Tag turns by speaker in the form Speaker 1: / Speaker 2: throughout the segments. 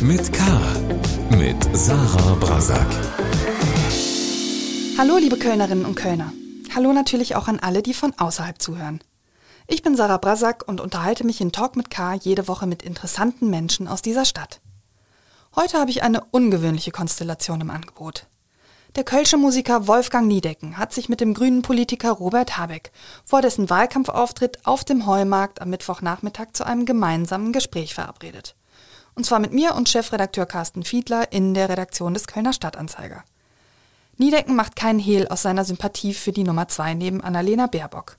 Speaker 1: mit K. Mit Sarah Brasak.
Speaker 2: Hallo, liebe Kölnerinnen und Kölner. Hallo natürlich auch an alle, die von außerhalb zuhören. Ich bin Sarah Brasak und unterhalte mich in Talk mit K jede Woche mit interessanten Menschen aus dieser Stadt. Heute habe ich eine ungewöhnliche Konstellation im Angebot. Der kölsche Musiker Wolfgang Niedecken hat sich mit dem grünen Politiker Robert Habeck vor dessen Wahlkampfauftritt auf dem Heumarkt am Mittwochnachmittag zu einem gemeinsamen Gespräch verabredet. Und zwar mit mir und Chefredakteur Carsten Fiedler in der Redaktion des Kölner Stadtanzeiger. Niedecken macht keinen Hehl aus seiner Sympathie für die Nummer zwei neben Annalena Baerbock.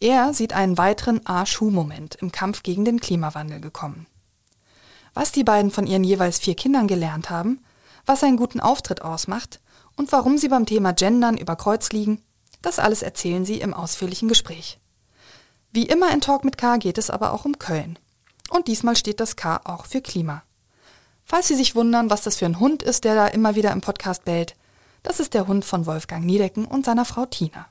Speaker 2: Er sieht einen weiteren A-Schuh-Moment im Kampf gegen den Klimawandel gekommen. Was die beiden von ihren jeweils vier Kindern gelernt haben, was einen guten Auftritt ausmacht und warum sie beim Thema Gendern über Kreuz liegen, das alles erzählen sie im ausführlichen Gespräch. Wie immer in Talk mit K geht es aber auch um Köln. Und diesmal steht das K auch für Klima. Falls Sie sich wundern, was das für ein Hund ist, der da immer wieder im Podcast bellt, das ist der Hund von Wolfgang Niedecken und seiner Frau Tina.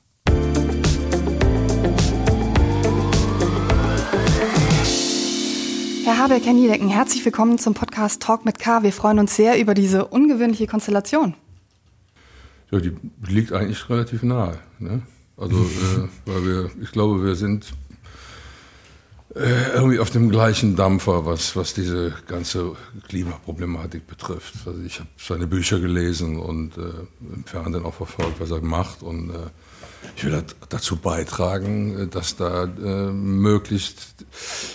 Speaker 2: Herr Habeck, Herr Niedecken, herzlich willkommen zum Podcast Talk mit K. Wir freuen uns sehr über diese ungewöhnliche Konstellation.
Speaker 3: Ja, die liegt eigentlich relativ nahe. Ne? Also, äh, weil wir, ich glaube, wir sind äh, irgendwie auf dem gleichen Dampfer, was, was diese ganze Klimaproblematik betrifft. Also ich habe seine Bücher gelesen und äh, im Fernsehen auch verfolgt, was er macht. Und äh, ich will dazu beitragen, äh, dass da äh, möglichst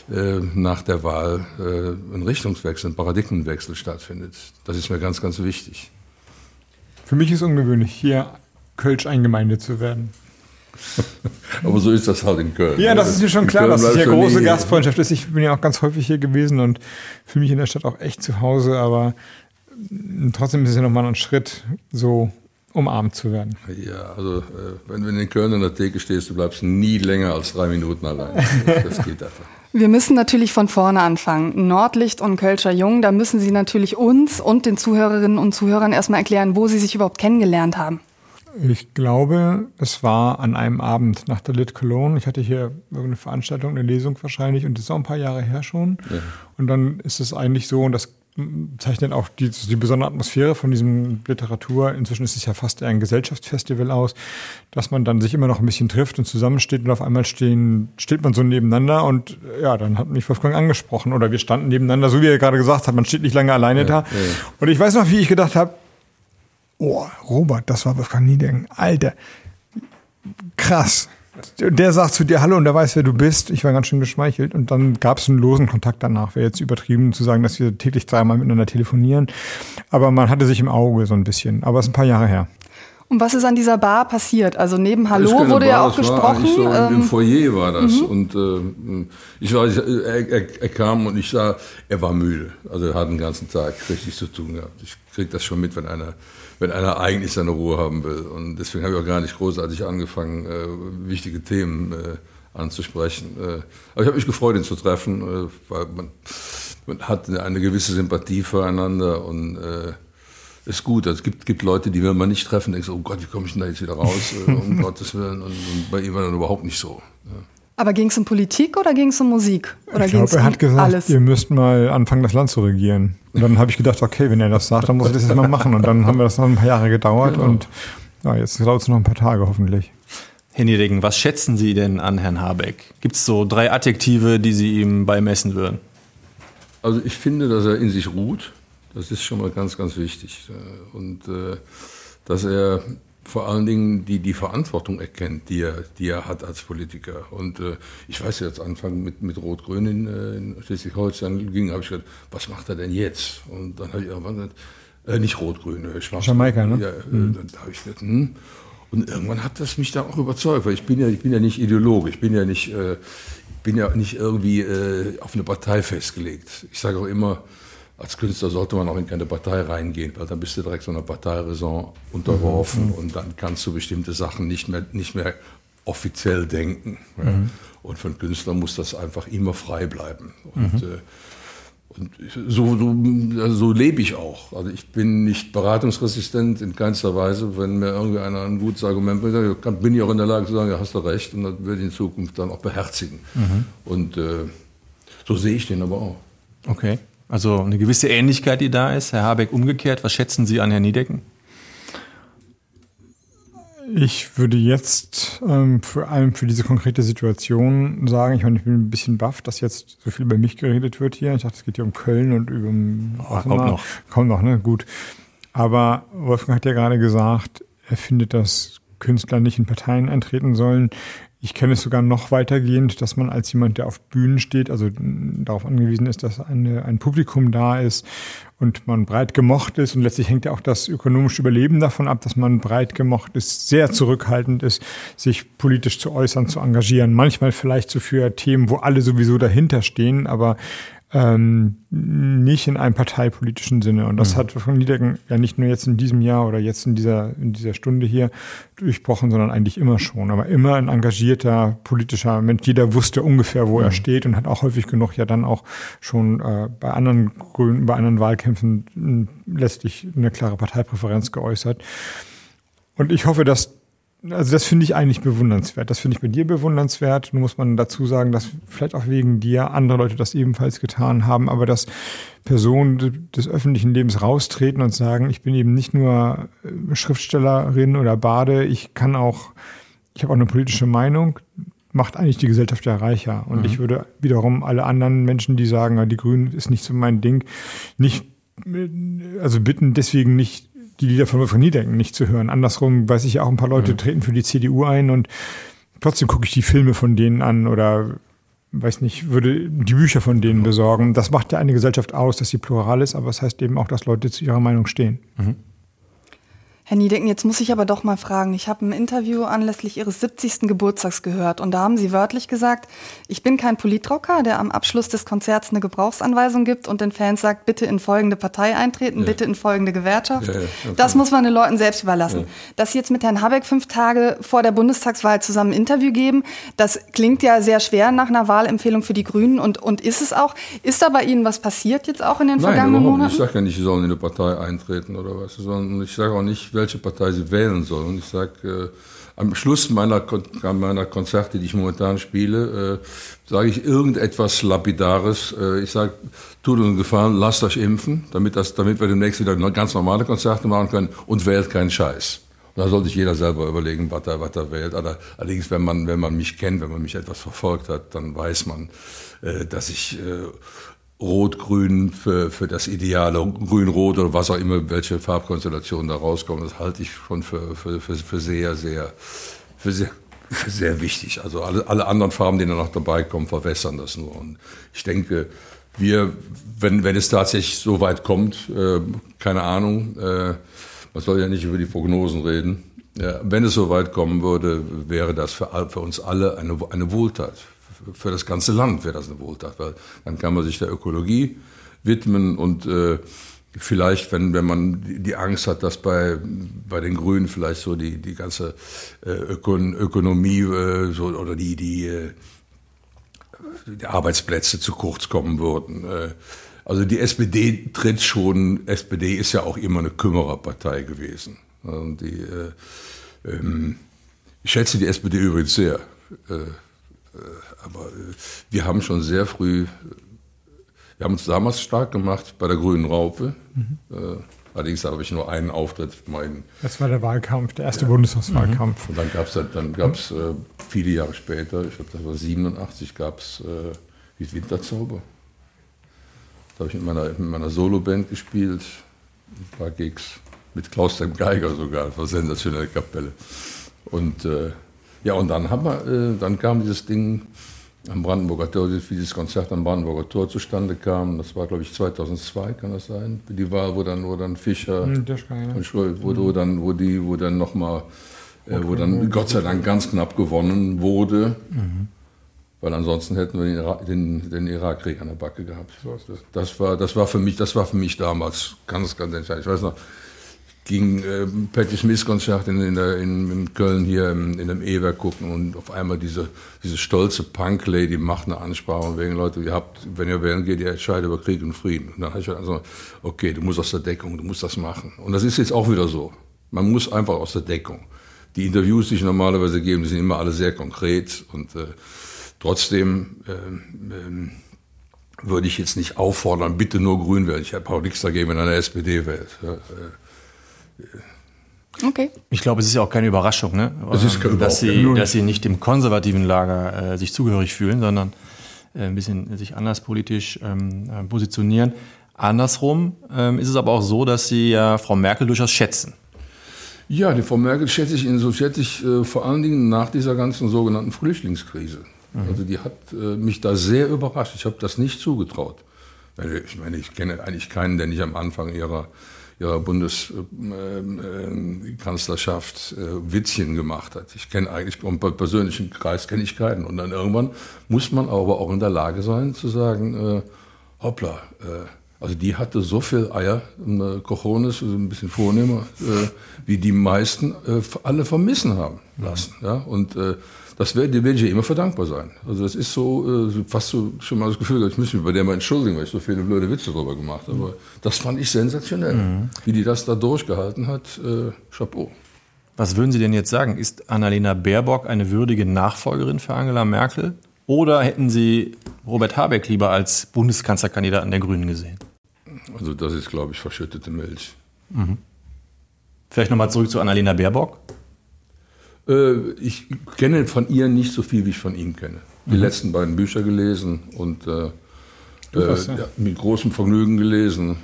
Speaker 3: nach der Wahl ein Richtungswechsel, ein Paradigmenwechsel stattfindet. Das ist mir ganz, ganz wichtig.
Speaker 4: Für mich ist ungewöhnlich, hier Kölsch eingemeindet zu werden.
Speaker 3: Aber so ist das halt in Köln.
Speaker 4: Ja, das ist mir schon klar, dass es hier große nie. Gastfreundschaft ist. Ich bin ja auch ganz häufig hier gewesen und fühle mich in der Stadt auch echt zu Hause, aber trotzdem ist es ja nochmal ein Schritt, so umarmt zu werden.
Speaker 3: Ja, also äh, wenn, wenn du in Köln in der Theke stehst, du bleibst nie länger als drei Minuten allein. Das geht einfach.
Speaker 2: Wir müssen natürlich von vorne anfangen. Nordlicht und Kölscher Jung, da müssen Sie natürlich uns und den Zuhörerinnen und Zuhörern erstmal erklären, wo Sie sich überhaupt kennengelernt haben.
Speaker 4: Ich glaube, es war an einem Abend nach der Lit Cologne. Ich hatte hier irgendeine Veranstaltung, eine Lesung wahrscheinlich, und das ist auch ein paar Jahre her schon. Ja. Und dann ist es eigentlich so, und das zeichnet auch die, die besondere Atmosphäre von diesem Literatur. Inzwischen ist es ja fast eher ein Gesellschaftsfestival aus, dass man dann sich immer noch ein bisschen trifft und zusammensteht und auf einmal stehen, steht man so nebeneinander und ja, dann hat mich Wolfgang angesprochen oder wir standen nebeneinander, so wie er gerade gesagt hat, man steht nicht lange alleine ja, da. Ja. Und ich weiß noch, wie ich gedacht habe, oh, Robert, das war Wolfgang Niedenken, Alter, krass der sagt zu dir Hallo und der weiß, wer du bist. Ich war ganz schön geschmeichelt. Und dann gab es einen losen Kontakt danach. Wäre jetzt übertrieben zu sagen, dass wir täglich dreimal miteinander telefonieren. Aber man hatte sich im Auge so ein bisschen. Aber es ist ein paar Jahre her.
Speaker 2: Und was ist an dieser Bar passiert? Also neben Hallo wurde Bar, ja auch gesprochen.
Speaker 3: So ähm, Im Foyer war das. Mhm. Und äh, ich war, er, er, er, kam und ich sah, er war müde. Also er hat den ganzen Tag richtig zu tun gehabt. Ich kriege das schon mit, wenn einer wenn einer eigentlich seine Ruhe haben will. Und deswegen habe ich auch gar nicht großartig angefangen, äh, wichtige Themen äh, anzusprechen. Äh, aber ich habe mich gefreut, ihn zu treffen, äh, weil man, man, hat eine gewisse Sympathie füreinander und äh, ist gut. Also es gibt, gibt Leute, die will man nicht treffen, denkst, oh Gott, wie komme ich denn da jetzt wieder raus, äh, um Gottes Willen. Und, und, bei ihm war dann überhaupt nicht so. Ja.
Speaker 2: Aber ging es um Politik oder ging es um Musik? Oder
Speaker 4: ich glaube, er hat gesagt, alles? ihr müsst mal anfangen, das Land zu regieren. Und dann habe ich gedacht, okay, wenn er das sagt, dann muss ich das jetzt mal machen. Und dann haben wir das noch ein paar Jahre gedauert genau. und ja, jetzt dauert es noch ein paar Tage hoffentlich.
Speaker 5: Herr was schätzen Sie denn an Herrn Habeck? Gibt es so drei Adjektive, die Sie ihm beimessen würden?
Speaker 3: Also ich finde, dass er in sich ruht. Das ist schon mal ganz, ganz wichtig. Und äh, dass er vor allen Dingen die, die Verantwortung erkennt, die er, die er hat als Politiker. Und äh, ich weiß jetzt, Anfang mit, mit Rot-Grün in, äh, in Schleswig-Holstein ging, habe ich gedacht, was macht er denn jetzt? Und dann habe ich irgendwann gesagt, äh, nicht Rot-Grün, äh, schwarz.
Speaker 4: Jamaika, ne?
Speaker 3: Ja, äh, mhm. dann habe ich gedacht, hm. Und irgendwann hat das mich da auch überzeugt, weil ich bin ja, ich bin ja nicht Ideologe, ich bin ja nicht, äh, bin ja nicht irgendwie äh, auf eine Partei festgelegt. Ich sage auch immer, als Künstler sollte man auch in keine Partei reingehen, weil dann bist du direkt so einer Parteiräson unterworfen mhm. und dann kannst du bestimmte Sachen nicht mehr, nicht mehr offiziell denken. Mhm. Und für einen Künstler muss das einfach immer frei bleiben. Und, mhm. äh, und so, so, also so lebe ich auch. Also ich bin nicht beratungsresistent in keinster Weise. Wenn mir irgendwie einer ein gutes Argument bringt, bin ich auch in der Lage zu sagen, ja, hast du recht. Und das würde ich in Zukunft dann auch beherzigen. Mhm. Und äh, so sehe ich den aber auch.
Speaker 5: Okay. Also eine gewisse Ähnlichkeit, die da ist. Herr Habeck umgekehrt. Was schätzen Sie an Herrn Niedecken?
Speaker 4: Ich würde jetzt ähm, vor allem für diese konkrete Situation sagen, ich meine, ich bin ein bisschen baff, dass jetzt so viel über mich geredet wird hier. Ich dachte, es geht hier um Köln und über
Speaker 5: oh, kommt noch.
Speaker 4: Kommt noch, ne? Gut. Aber Wolfgang hat ja gerade gesagt, er findet, dass Künstler nicht in Parteien eintreten sollen. Ich kenne es sogar noch weitergehend, dass man als jemand, der auf Bühnen steht, also darauf angewiesen ist, dass eine, ein Publikum da ist und man breit gemocht ist. Und letztlich hängt ja auch das ökonomische Überleben davon ab, dass man breit gemocht ist, sehr zurückhaltend ist, sich politisch zu äußern, zu engagieren. Manchmal vielleicht so für Themen, wo alle sowieso dahinter stehen, aber ähm, nicht in einem parteipolitischen Sinne. Und das mhm. hat von Niedecken ja nicht nur jetzt in diesem Jahr oder jetzt in dieser, in dieser Stunde hier durchbrochen, sondern eigentlich immer schon. Aber immer ein engagierter politischer Mensch. Jeder wusste ungefähr, wo mhm. er steht und hat auch häufig genug ja dann auch schon äh, bei anderen Grünen, bei anderen Wahlkämpfen letztlich eine klare Parteipräferenz geäußert. Und ich hoffe, dass also das finde ich eigentlich bewundernswert. Das finde ich bei dir bewundernswert. Nun muss man dazu sagen, dass vielleicht auch wegen dir andere Leute das ebenfalls getan haben, aber dass Personen des öffentlichen Lebens raustreten und sagen, ich bin eben nicht nur äh, Schriftstellerin oder Bade, ich kann auch, ich habe auch eine politische Meinung, macht eigentlich die Gesellschaft ja reicher. Und mhm. ich würde wiederum alle anderen Menschen, die sagen, die Grünen ist nicht so mein Ding, nicht, also bitten deswegen nicht die Lieder von Wolfgang Niedenken nicht zu hören. Andersrum weiß ich ja auch, ein paar Leute mhm. treten für die CDU ein und trotzdem gucke ich die Filme von denen an oder weiß nicht, würde die Bücher von denen mhm. besorgen. Das macht ja eine Gesellschaft aus, dass sie plural ist, aber es das heißt eben auch, dass Leute zu ihrer Meinung stehen. Mhm.
Speaker 2: Herr Niedecken, jetzt muss ich aber doch mal fragen. Ich habe ein Interview anlässlich Ihres 70. Geburtstags gehört und da haben Sie wörtlich gesagt, ich bin kein Politrocker, der am Abschluss des Konzerts eine Gebrauchsanweisung gibt und den Fans sagt, bitte in folgende Partei eintreten, ja. bitte in folgende Gewerkschaft. Ja, ja, okay. Das muss man den Leuten selbst überlassen. Dass Sie jetzt mit Herrn Habeck fünf Tage vor der Bundestagswahl zusammen ein Interview geben, das klingt ja sehr schwer nach einer Wahlempfehlung für die Grünen und, und ist es auch. Ist da bei Ihnen was passiert jetzt auch in den Nein, vergangenen Monaten?
Speaker 3: Ich sage ja nicht, Sie sollen in eine Partei eintreten oder was, sondern ich sage auch nicht, welche Partei sie wählen sollen. Ich sage, äh, am Schluss meiner, meiner Konzerte, die ich momentan spiele, äh, sage ich irgendetwas Lapidares. Äh, ich sage, tut uns Gefallen, lasst euch impfen, damit, das, damit wir demnächst wieder ganz normale Konzerte machen können und wählt keinen Scheiß. Und da sollte sich jeder selber überlegen, was er, was er wählt. Allerdings, wenn man, wenn man mich kennt, wenn man mich etwas verfolgt hat, dann weiß man, äh, dass ich äh, Rot-Grün für, für das Ideale, Grün-Rot oder was auch immer, welche Farbkonstellationen da rauskommen, das halte ich schon für, für, für, für sehr, sehr, für sehr, für sehr wichtig. Also alle, alle anderen Farben, die da noch dabei kommen, verwässern das nur. Und ich denke, wir, wenn, wenn es tatsächlich so weit kommt, äh, keine Ahnung, äh, man soll ja nicht über die Prognosen reden. Ja, wenn es so weit kommen würde, wäre das für, für uns alle eine, eine Wohltat für das ganze Land wäre das eine Wohltat, weil dann kann man sich der Ökologie widmen und äh, vielleicht, wenn, wenn man die Angst hat, dass bei, bei den Grünen vielleicht so die, die ganze äh, Ökon Ökonomie äh, so, oder die, die, äh, die Arbeitsplätze zu kurz kommen würden. Äh, also die SPD tritt schon, SPD ist ja auch immer eine Kümmererpartei gewesen. Und die, äh, ähm, ich schätze die SPD übrigens sehr. Äh, äh, aber äh, wir haben schon sehr früh, wir haben uns damals stark gemacht bei der Grünen Raupe. Mhm. Äh, allerdings habe ich nur einen Auftritt. Mein,
Speaker 4: das war der Wahlkampf, der erste ja. Bundestagswahlkampf.
Speaker 3: Und dann gab es dann gab's, äh, viele Jahre später, ich glaube, das war 87, gab es äh, Winterzauber. Da habe ich mit meiner, mit meiner Soloband gespielt, ein paar Gigs, mit Klaus dem Geiger sogar, das war eine sensationelle Kapelle. Und äh, ja, und dann, haben wir, äh, dann kam dieses Ding am Brandenburger Tor, wie dieses Konzert am Brandenburger Tor zustande kam. Das war, glaube ich, 2002, kann das sein? Die Wahl, wo dann, wo dann Fischer hm, und wo, wo, dann, wo die, wo dann nochmal, äh, wo dann Gott sei Dank ganz knapp gewonnen wurde. Mhm. Weil ansonsten hätten wir den, Irak, den, den Irakkrieg an der Backe gehabt. Das war, das war für mich, das war für mich damals ganz, ganz entscheidend. Ich weiß noch, ging äh, Patti Smith Konzert in, in, der, in, in Köln hier in, in dem E-Werk gucken und auf einmal diese, diese stolze Punk-Lady macht eine Ansprache wegen Leute, ihr habt, wenn ihr wählen geht, ihr entscheidet über Krieg und Frieden. Und dann habe ich also, okay, du musst aus der Deckung, du musst das machen. Und das ist jetzt auch wieder so. Man muss einfach aus der Deckung. Die Interviews, die ich normalerweise gebe, die sind immer alle sehr konkret und äh, trotzdem äh, äh, würde ich jetzt nicht auffordern, bitte nur grün wählen. Ich habe auch nichts dagegen, wenn einer SPD wählt. Ja, äh,
Speaker 2: Okay.
Speaker 5: Ich glaube, es ist ja auch keine Überraschung, ne?
Speaker 3: Es ist keine
Speaker 5: dass,
Speaker 3: Überraschung.
Speaker 5: sie, dass sie nicht dem konservativen Lager äh, sich zugehörig fühlen, sondern äh, ein bisschen sich anders politisch ähm, äh, positionieren. Andersrum ähm, ist es aber auch so, dass sie ja Frau Merkel durchaus schätzen.
Speaker 3: Ja, die Frau Merkel schätze ich, so schätze ich äh, vor allen Dingen nach dieser ganzen sogenannten Flüchtlingskrise. Also die hat äh, mich da sehr überrascht. Ich habe das nicht zugetraut. Ich meine, ich kenne eigentlich keinen, der nicht am Anfang ihrer, ihrer Bundeskanzlerschaft äh, Witzchen gemacht hat. Ich kenne eigentlich, bei persönlichen Kreis kenne ich keinen. Und dann irgendwann muss man aber auch in der Lage sein zu sagen, äh, hoppla, äh, also die hatte so viel Eier, äh, Cojones, also ein bisschen vornehmer, äh, wie die meisten äh, alle vermissen haben lassen. Ja? Und äh, das werde werd ich ihr immer verdankbar sein. Also das ist so, äh, fast so schon mal das Gefühl, ich muss mich bei der mal entschuldigen, weil ich so viele blöde Witze darüber gemacht habe. Aber das fand ich sensationell. Wie die das da durchgehalten hat, äh, Chapeau.
Speaker 5: Was würden Sie denn jetzt sagen? Ist Annalena Baerbock eine würdige Nachfolgerin für Angela Merkel? Oder hätten Sie Robert Habeck lieber als Bundeskanzlerkandidaten der Grünen gesehen?
Speaker 3: Also das ist, glaube ich, verschüttete Milch.
Speaker 5: Vielleicht nochmal zurück zu Annalena Baerbock.
Speaker 3: Äh, ich kenne von ihr nicht so viel, wie ich von ihm kenne. Die letzten beiden Bücher gelesen und äh, äh,
Speaker 4: ja.
Speaker 3: ja, mit großem Vergnügen gelesen.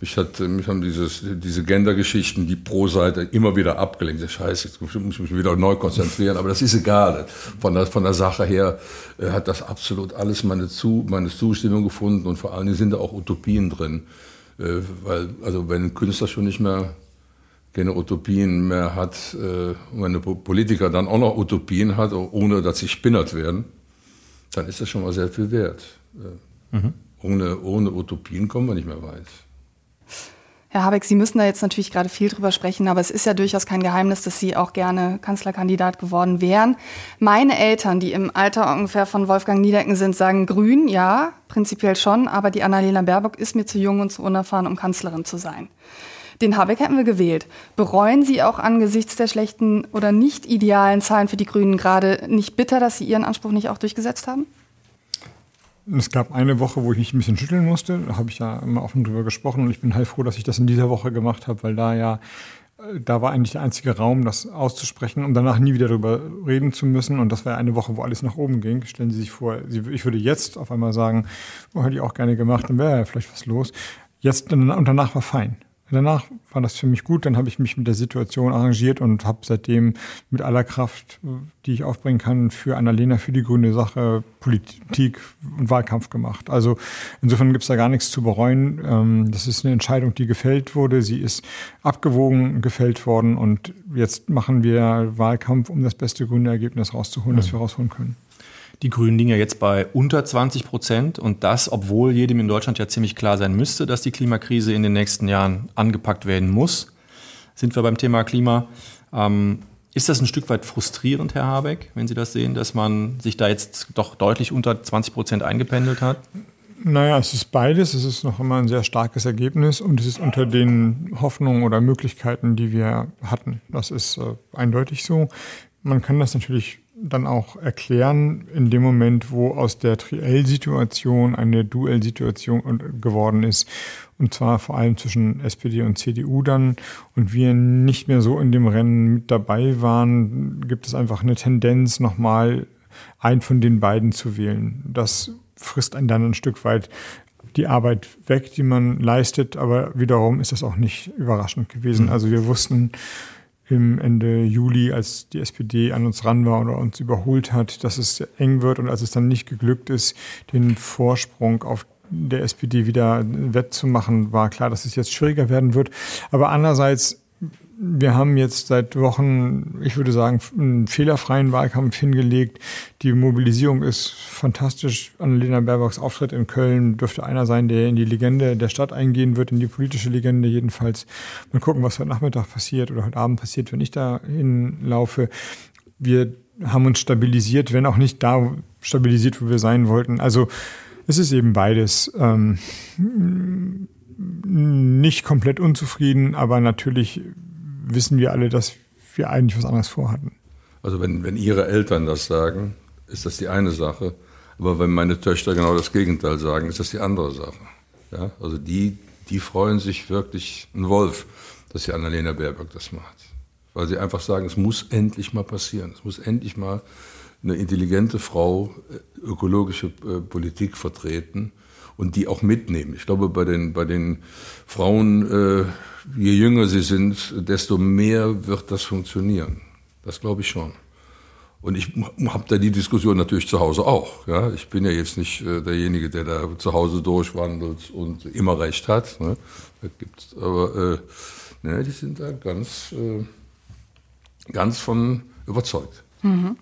Speaker 3: Mich, hat, mich haben dieses, diese Gender-Geschichten, die pro Seite immer wieder abgelenkt. Scheiße, jetzt muss ich mich wieder neu konzentrieren, aber das ist egal. Von der, von der Sache her äh, hat das absolut alles meine, Zu, meine Zustimmung gefunden und vor allen Dingen sind da auch Utopien drin. Äh, weil, also wenn ein Künstler schon nicht mehr keine Utopien mehr hat äh, und wenn ein Po- Politiker dann auch noch Utopien hat, ohne dass sie spinnert werden, dann ist das schon mal sehr viel wert. Äh, ohne, ohne Utopien kommen wir nicht mehr weit.
Speaker 2: Herr Habeck, Sie müssen da jetzt natürlich gerade viel drüber sprechen, aber es ist ja durchaus kein Geheimnis, dass Sie auch gerne Kanzlerkandidat geworden wären. Meine Eltern, die im Alter ungefähr von Wolfgang Niedecken sind, sagen grün, ja, prinzipiell schon, aber die Annalena Baerbock ist mir zu jung und zu unerfahren, um Kanzlerin zu sein. Den Habeck hätten wir gewählt. Bereuen Sie auch angesichts der schlechten oder nicht idealen Zahlen für die Grünen gerade nicht bitter, dass Sie Ihren Anspruch nicht auch durchgesetzt haben?
Speaker 4: Es gab eine Woche, wo ich mich ein bisschen schütteln musste. Da habe ich ja immer offen drüber gesprochen und ich bin heilfroh, dass ich das in dieser Woche gemacht habe, weil da ja, äh, da war eigentlich der einzige Raum, das auszusprechen, um danach nie wieder darüber reden zu müssen. Und das war eine Woche, wo alles nach oben ging. Stellen Sie sich vor, ich würde jetzt auf einmal sagen, oh, hätte ich auch gerne gemacht, dann wäre ja vielleicht was los. Jetzt und danach war fein. Danach war das für mich gut, dann habe ich mich mit der Situation arrangiert und habe seitdem mit aller Kraft, die ich aufbringen kann, für Annalena, für die grüne Sache Politik und Wahlkampf gemacht. Also insofern gibt es da gar nichts zu bereuen. Ähm, Das ist eine Entscheidung, die gefällt wurde. Sie ist abgewogen gefällt worden und jetzt machen wir Wahlkampf, um das beste grüne Ergebnis rauszuholen, das wir rausholen können.
Speaker 5: Die Grünen liegen ja jetzt bei unter 20 Prozent und das, obwohl jedem in Deutschland ja ziemlich klar sein müsste, dass die Klimakrise in den nächsten Jahren angepackt werden muss. Sind wir beim Thema Klima. Ähm, ist das ein Stück weit frustrierend, Herr Habeck, wenn Sie das sehen, dass man sich da jetzt doch deutlich unter 20 Prozent eingependelt hat?
Speaker 4: Naja, es ist beides. Es ist noch immer ein sehr starkes Ergebnis und es ist unter den Hoffnungen oder Möglichkeiten, die wir hatten. Das ist äh, eindeutig so. Man kann das natürlich dann auch erklären in dem Moment, wo aus der Triell-Situation eine Duell-Situation und- geworden ist. Und zwar vor allem zwischen SPD und CDU dann. Und wir nicht mehr so in dem Rennen mit dabei waren, gibt es einfach eine Tendenz, nochmal einen von den beiden zu wählen. Das frisst einen dann ein Stück weit die Arbeit weg, die man leistet, aber wiederum ist das auch nicht überraschend gewesen. Also wir wussten im Ende Juli, als die SPD an uns ran war oder uns überholt hat, dass es eng wird und als es dann nicht geglückt ist, den Vorsprung auf der SPD wieder wettzumachen, war klar, dass es jetzt schwieriger werden wird. Aber andererseits wir haben jetzt seit Wochen, ich würde sagen, einen fehlerfreien Wahlkampf hingelegt. Die Mobilisierung ist fantastisch. Annalena Baerbocks Auftritt in Köln dürfte einer sein, der in die Legende der Stadt eingehen wird, in die politische Legende jedenfalls. Mal gucken, was heute Nachmittag passiert oder heute Abend passiert, wenn ich da hinlaufe. Wir haben uns stabilisiert, wenn auch nicht da stabilisiert, wo wir sein wollten. Also es ist eben beides. Ähm, nicht komplett unzufrieden, aber natürlich wissen wir alle, dass wir eigentlich was anderes vorhatten.
Speaker 3: Also wenn, wenn Ihre Eltern das sagen, ist das die eine Sache. Aber wenn meine Töchter genau das Gegenteil sagen, ist das die andere Sache. Ja, also die, die freuen sich wirklich ein Wolf, dass die Annalena Baerbock das macht. Weil sie einfach sagen, es muss endlich mal passieren. Es muss endlich mal eine intelligente Frau äh, ökologische äh, Politik vertreten und die auch mitnehmen. Ich glaube, bei den, bei den Frauen, äh, je jünger sie sind, desto mehr wird das funktionieren. Das glaube ich schon. Und ich habe da die Diskussion natürlich zu Hause auch. Ja? Ich bin ja jetzt nicht äh, derjenige, der da zu Hause durchwandelt und immer recht hat. Ne? Das gibt's, aber äh, ne, die sind da ganz, äh, ganz von überzeugt.
Speaker 2: Mhm.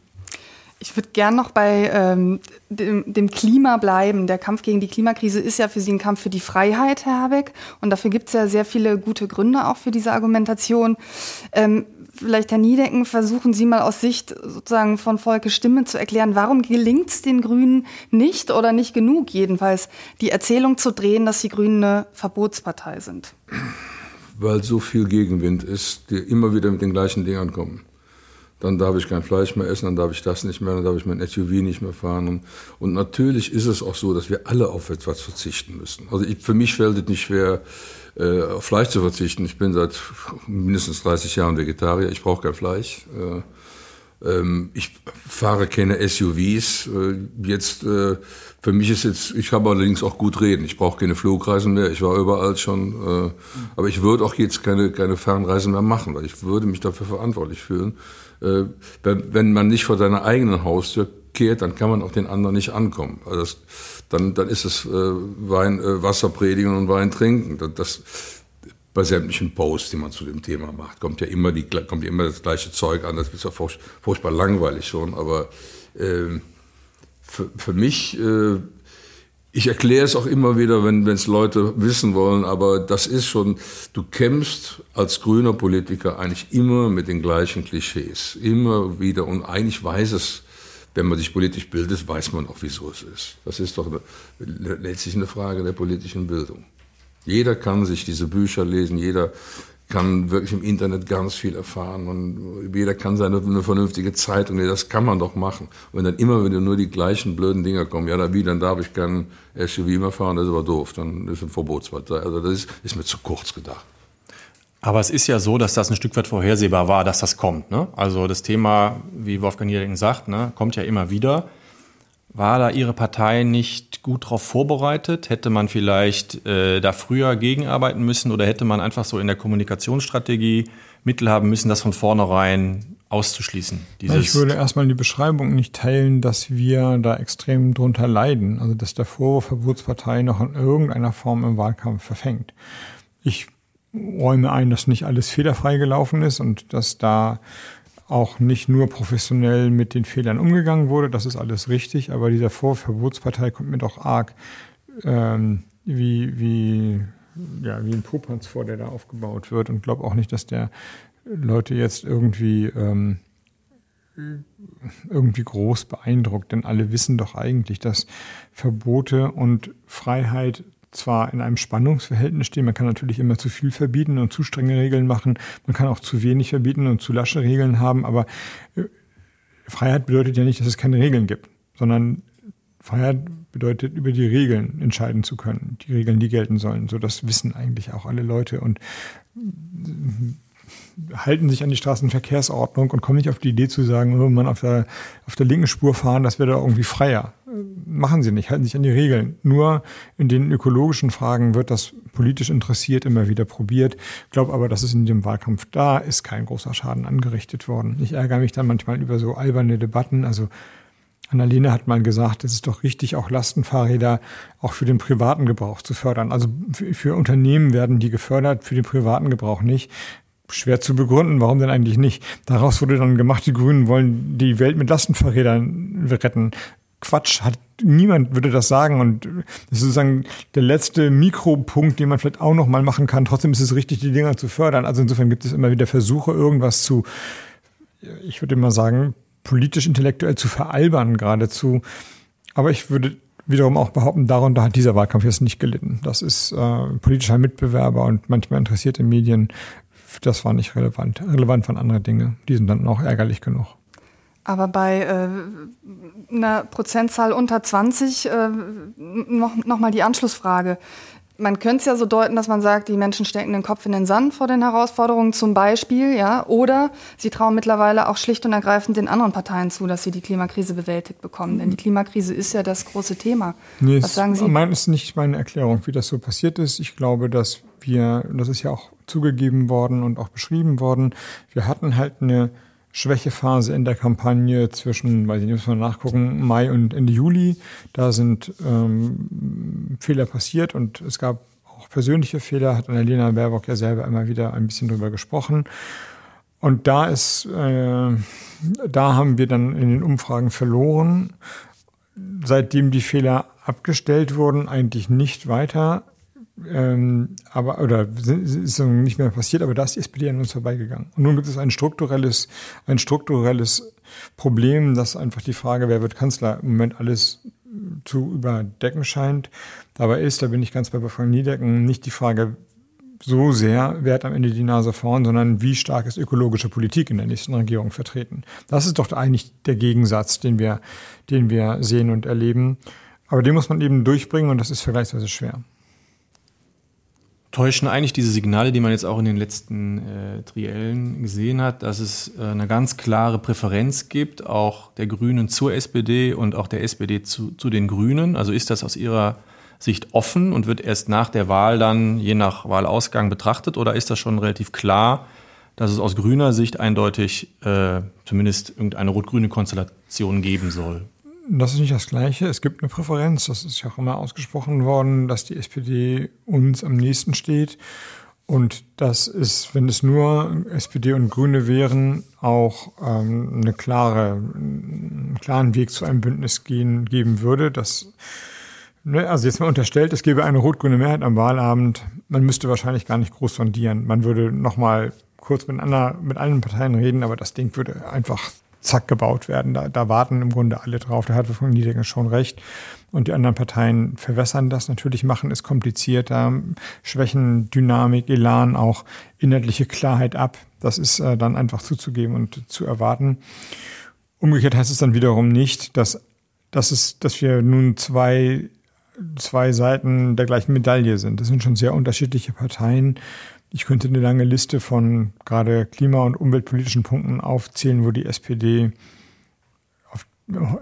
Speaker 2: Ich würde gern noch bei ähm, dem, dem, Klima bleiben. Der Kampf gegen die Klimakrise ist ja für Sie ein Kampf für die Freiheit, Herr Habeck. Und dafür gibt es ja sehr viele gute Gründe auch für diese Argumentation. Ähm, vielleicht, Herr Niedecken, versuchen Sie mal aus Sicht sozusagen von Volke Stimme zu erklären, warum gelingt es den Grünen nicht oder nicht genug jedenfalls, die Erzählung zu drehen, dass die Grünen eine Verbotspartei sind?
Speaker 3: Weil so viel Gegenwind ist, die immer wieder mit den gleichen Dingern kommen dann darf ich kein Fleisch mehr essen, dann darf ich das nicht mehr, dann darf ich mein SUV nicht mehr fahren. Und, und natürlich ist es auch so, dass wir alle auf etwas verzichten müssen. Also ich, für mich fällt es nicht schwer, äh, auf Fleisch zu verzichten. Ich bin seit mindestens 30 Jahren Vegetarier, ich brauche kein Fleisch. Äh, ähm, ich fahre keine SUVs. Äh, jetzt äh, für mich ist jetzt, ich habe allerdings auch gut reden. Ich brauche keine Flugreisen mehr. Ich war überall schon, äh, aber ich würde auch jetzt keine keine Fernreisen mehr machen, weil ich würde mich dafür verantwortlich fühlen wenn man nicht vor seiner eigenen Haustür kehrt, dann kann man auch den anderen nicht ankommen. Also das, dann, dann ist es äh, Wein, äh, Wasser predigen und Wein trinken. Das, das, bei sämtlichen Posts, die man zu dem Thema macht, kommt ja immer, die, kommt immer das gleiche Zeug an. Das ist ja furch, furchtbar langweilig schon. Aber äh, für, für mich äh, ich erkläre es auch immer wieder, wenn es Leute wissen wollen, aber das ist schon, du kämpfst als grüner Politiker eigentlich immer mit den gleichen Klischees. Immer wieder. Und eigentlich weiß es, wenn man sich politisch bildet, weiß man auch, wieso es ist. Das ist doch letztlich eine Frage der politischen Bildung. Jeder kann sich diese Bücher lesen, jeder kann wirklich im Internet ganz viel erfahren und jeder kann seine eine vernünftige Zeitung, das kann man doch machen. Und dann immer wieder nur die gleichen blöden Dinger kommen, ja, da wie, dann darf ich keinen SUV mehr fahren, das ist aber doof, dann ist ein Verbotspartei. Also das ist, ist mir zu kurz gedacht.
Speaker 5: Aber es ist ja so, dass das ein Stück weit vorhersehbar war, dass das kommt. Ne? Also das Thema, wie Wolfgang Niedering sagt, ne, kommt ja immer wieder. War da Ihre Partei nicht gut darauf vorbereitet? Hätte man vielleicht äh, da früher gegenarbeiten müssen oder hätte man einfach so in der Kommunikationsstrategie Mittel haben müssen, das von vornherein auszuschließen?
Speaker 4: ich würde erstmal die Beschreibung nicht teilen, dass wir da extrem drunter leiden. Also dass der Vorwurf Verbotspartei noch in irgendeiner Form im Wahlkampf verfängt. Ich räume ein, dass nicht alles fehlerfrei gelaufen ist und dass da auch nicht nur professionell mit den Fehlern umgegangen wurde, das ist alles richtig, aber dieser Vorwurf Verbotspartei kommt mir doch arg ähm, wie, wie, ja, wie ein Popanz vor, der da aufgebaut wird und glaube auch nicht, dass der Leute jetzt irgendwie ähm, irgendwie groß beeindruckt, denn alle wissen doch eigentlich, dass Verbote und Freiheit zwar in einem Spannungsverhältnis stehen. Man kann natürlich immer zu viel verbieten und zu strenge Regeln machen. Man kann auch zu wenig verbieten und zu lasche Regeln haben. Aber äh, Freiheit bedeutet ja nicht, dass es keine Regeln gibt, sondern Freiheit bedeutet, über die Regeln entscheiden zu können. Die Regeln, die gelten sollen. So, das wissen eigentlich auch alle Leute und äh, halten sich an die Straßenverkehrsordnung und kommen nicht auf die Idee zu sagen, oh, man auf der, auf der linken Spur fahren, das wäre da irgendwie freier machen sie nicht, halten sich an die Regeln. Nur in den ökologischen Fragen wird das politisch interessiert immer wieder probiert. Ich glaube aber, dass es in dem Wahlkampf da ist kein großer Schaden angerichtet worden. Ich ärgere mich dann manchmal über so alberne Debatten. Also Annalena hat mal gesagt, es ist doch richtig, auch Lastenfahrräder auch für den privaten Gebrauch zu fördern. Also für Unternehmen werden die gefördert, für den privaten Gebrauch nicht schwer zu begründen, warum denn eigentlich nicht. Daraus wurde dann gemacht, die Grünen wollen die Welt mit Lastenfahrrädern retten. Quatsch, hat niemand würde das sagen und das ist sozusagen der letzte Mikropunkt, den man vielleicht auch noch mal machen kann. Trotzdem ist es richtig, die Dinger zu fördern. Also insofern gibt es immer wieder Versuche, irgendwas zu, ich würde immer sagen, politisch intellektuell zu veralbern geradezu. Aber ich würde wiederum auch behaupten, darunter hat dieser Wahlkampf jetzt nicht gelitten. Das ist äh, politischer Mitbewerber und manchmal interessierte Medien. Das war nicht relevant. Relevant waren andere Dinge. Die sind dann auch ärgerlich genug.
Speaker 2: Aber bei äh, einer Prozentzahl unter 20 äh, noch, noch mal die Anschlussfrage man könnte es ja so deuten, dass man sagt, die Menschen stecken den Kopf in den Sand vor den Herausforderungen zum Beispiel, ja, oder sie trauen mittlerweile auch schlicht und ergreifend den anderen Parteien zu, dass sie die Klimakrise bewältigt bekommen. Denn die Klimakrise ist ja das große Thema.
Speaker 4: Nee, Was sagen Sie? Mein ist nicht meine Erklärung, wie das so passiert ist. Ich glaube, dass wir, das ist ja auch zugegeben worden und auch beschrieben worden, wir hatten halt eine Schwächephase in der Kampagne zwischen, weiß ich nicht, muss man nachgucken, Mai und Ende Juli. Da sind ähm, Fehler passiert und es gab auch persönliche Fehler, hat Annalena Baerbock ja selber immer wieder ein bisschen drüber gesprochen. Und da ist, äh, da haben wir dann in den Umfragen verloren. Seitdem die Fehler abgestellt wurden, eigentlich nicht weiter ähm, aber oder ist nicht mehr passiert, aber da ist die SPD an uns vorbeigegangen. Und nun gibt es ein strukturelles, ein strukturelles Problem, dass einfach die Frage, wer wird Kanzler, im Moment alles zu überdecken scheint. Dabei ist, da bin ich ganz bei Wolfgang Niedecken, nicht die Frage so sehr, wer hat am Ende die Nase vorn, sondern wie stark ist ökologische Politik in der nächsten Regierung vertreten. Das ist doch eigentlich der Gegensatz, den wir, den wir sehen und erleben. Aber den muss man eben durchbringen und das ist vergleichsweise schwer
Speaker 5: täuschen eigentlich diese Signale, die man jetzt auch in den letzten äh, Triellen gesehen hat, dass es äh, eine ganz klare Präferenz gibt, auch der Grünen zur SPD und auch der SPD zu, zu den Grünen. Also ist das aus Ihrer Sicht offen und wird erst nach der Wahl dann je nach Wahlausgang betrachtet oder ist das schon relativ klar, dass es aus grüner Sicht eindeutig äh, zumindest irgendeine rot-grüne Konstellation geben soll?
Speaker 4: Das ist nicht das Gleiche. Es gibt eine Präferenz. Das ist ja auch immer ausgesprochen worden, dass die SPD uns am nächsten steht. Und das ist, wenn es nur SPD und Grüne wären, auch ähm, eine klare, einen klaren Weg zu einem Bündnis gehen, geben würde. Das, ne, also jetzt mal unterstellt, es gäbe eine rot-grüne Mehrheit am Wahlabend. Man müsste wahrscheinlich gar nicht groß sondieren. Man würde nochmal kurz miteinander, mit allen Parteien reden, aber das Ding würde einfach zack gebaut werden. Da, da warten im Grunde alle drauf. Da hat von Niedrigen schon recht. Und die anderen Parteien verwässern das natürlich, machen es komplizierter, schwächen Dynamik, Elan, auch inhaltliche Klarheit ab. Das ist äh, dann einfach zuzugeben und zu erwarten. Umgekehrt heißt es dann wiederum nicht, dass, dass, es, dass wir nun zwei, zwei Seiten der gleichen Medaille sind. Das sind schon sehr unterschiedliche Parteien ich könnte eine lange Liste von gerade klima- und umweltpolitischen Punkten aufzählen, wo die SPD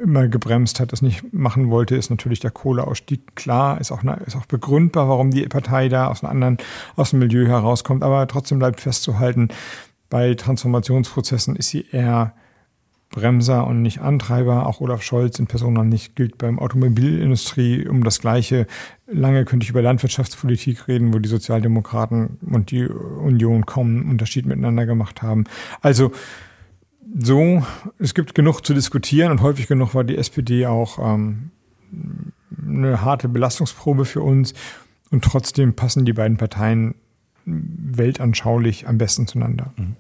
Speaker 4: immer gebremst hat, das nicht machen wollte, ist natürlich der Kohleausstieg. Klar, ist auch, ist auch begründbar, warum die Partei da aus einem anderen, aus dem Milieu herauskommt. Aber trotzdem bleibt festzuhalten, bei Transformationsprozessen ist sie eher Bremser und nicht Antreiber. Auch Olaf Scholz in Persona nicht gilt beim Automobilindustrie um das Gleiche. Lange könnte ich über Landwirtschaftspolitik reden, wo die Sozialdemokraten und die Union kaum einen Unterschied miteinander gemacht haben. Also so, es gibt genug zu diskutieren und häufig genug war die SPD auch ähm, eine harte Belastungsprobe für uns. Und trotzdem passen die beiden Parteien weltanschaulich am besten zueinander. Mhm.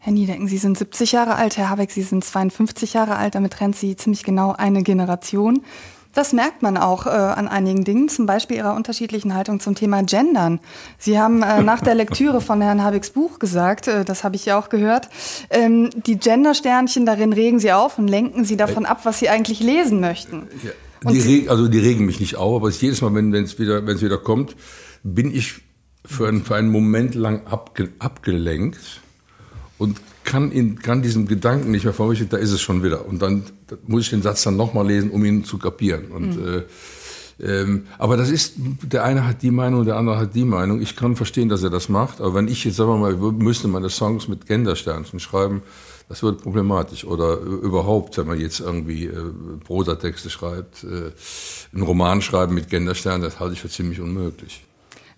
Speaker 2: Herr Niedecken, Sie sind 70 Jahre alt, Herr Habeck, Sie sind 52 Jahre alt, damit trennt Sie ziemlich genau eine Generation. Das merkt man auch äh, an einigen Dingen, zum Beispiel Ihrer unterschiedlichen Haltung zum Thema Gendern. Sie haben äh, nach der Lektüre von Herrn Habecks Buch gesagt, äh, das habe ich ja auch gehört, ähm, die Gendersternchen darin regen Sie auf und lenken Sie davon ab, was Sie eigentlich lesen möchten.
Speaker 3: Ja, die reg, also die regen mich nicht auf, aber jedes Mal, wenn es wieder, wieder kommt, bin ich für einen, für einen Moment lang abge, abgelenkt und kann, in, kann diesem Gedanken nicht mehr verwirklichen, da ist es schon wieder. Und dann muss ich den Satz dann nochmal lesen, um ihn zu kapieren. Und, mhm. äh, ähm, aber das ist, der eine hat die Meinung, der andere hat die Meinung. Ich kann verstehen, dass er das macht, aber wenn ich jetzt, sagen wir mal, müsste meine Songs mit Gendersternchen schreiben, das wird problematisch. Oder überhaupt, wenn man jetzt irgendwie äh, Prosa-Texte schreibt, äh, einen Roman schreiben mit Gendersternen, das halte ich für ziemlich unmöglich.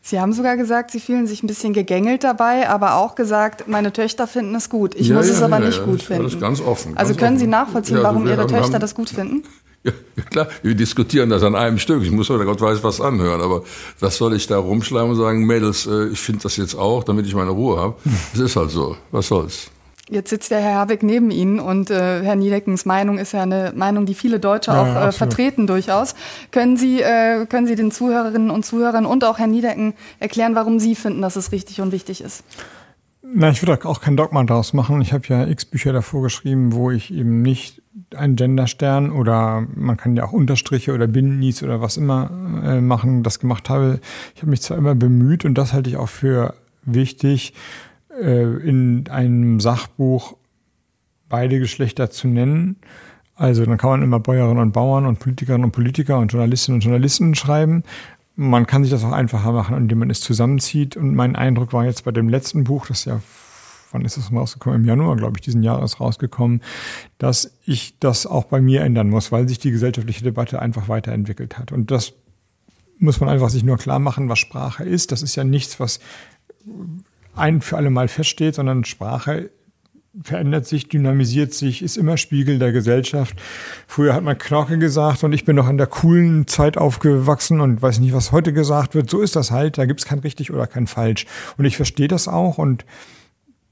Speaker 2: Sie haben sogar gesagt, Sie fühlen sich ein bisschen gegängelt dabei, aber auch gesagt, meine Töchter finden es gut. Ich ja, muss ja, es aber ja, nicht gut finden. Das
Speaker 3: ist ganz offen.
Speaker 2: Also
Speaker 3: ganz
Speaker 2: können
Speaker 3: offen.
Speaker 2: Sie nachvollziehen, also warum Ihre Töchter haben, das gut finden?
Speaker 3: Ja, klar, wir diskutieren das an einem Stück. Ich muss heute Gott weiß was anhören, aber was soll ich da rumschleimen und sagen, Mädels, äh, ich finde das jetzt auch, damit ich meine Ruhe habe. Es ist halt so. Was soll's?
Speaker 2: Jetzt sitzt der Herr Habeck neben Ihnen und äh, Herr Niedeckens Meinung ist ja eine Meinung, die viele Deutsche ja, auch äh, vertreten durchaus. Können Sie, äh, können Sie den Zuhörerinnen und Zuhörern und auch Herrn Niedecken erklären, warum Sie finden, dass es richtig und wichtig ist?
Speaker 4: Na, ich würde auch kein Dogma draus machen. Ich habe ja x Bücher davor geschrieben, wo ich eben nicht einen Genderstern oder man kann ja auch Unterstriche oder Bindenis oder was immer äh, machen, das gemacht habe. Ich habe mich zwar immer bemüht und das halte ich auch für wichtig, in einem Sachbuch beide Geschlechter zu nennen. Also dann kann man immer Bäuerinnen und Bauern und Politikerinnen und Politiker und Journalistinnen und Journalisten schreiben. Man kann sich das auch einfacher machen, indem man es zusammenzieht. Und mein Eindruck war jetzt bei dem letzten Buch, das ja, wann ist das rausgekommen? Im Januar, glaube ich, diesen Jahres rausgekommen, dass ich das auch bei mir ändern muss, weil sich die gesellschaftliche Debatte einfach weiterentwickelt hat. Und das muss man einfach sich nur klar machen, was Sprache ist. Das ist ja nichts, was ein für alle Mal feststeht, sondern Sprache verändert sich, dynamisiert sich, ist immer Spiegel der Gesellschaft. Früher hat man Knorke gesagt und ich bin noch in der coolen Zeit aufgewachsen und weiß nicht, was heute gesagt wird. So ist das halt. Da gibt es kein richtig oder kein falsch. Und ich verstehe das auch und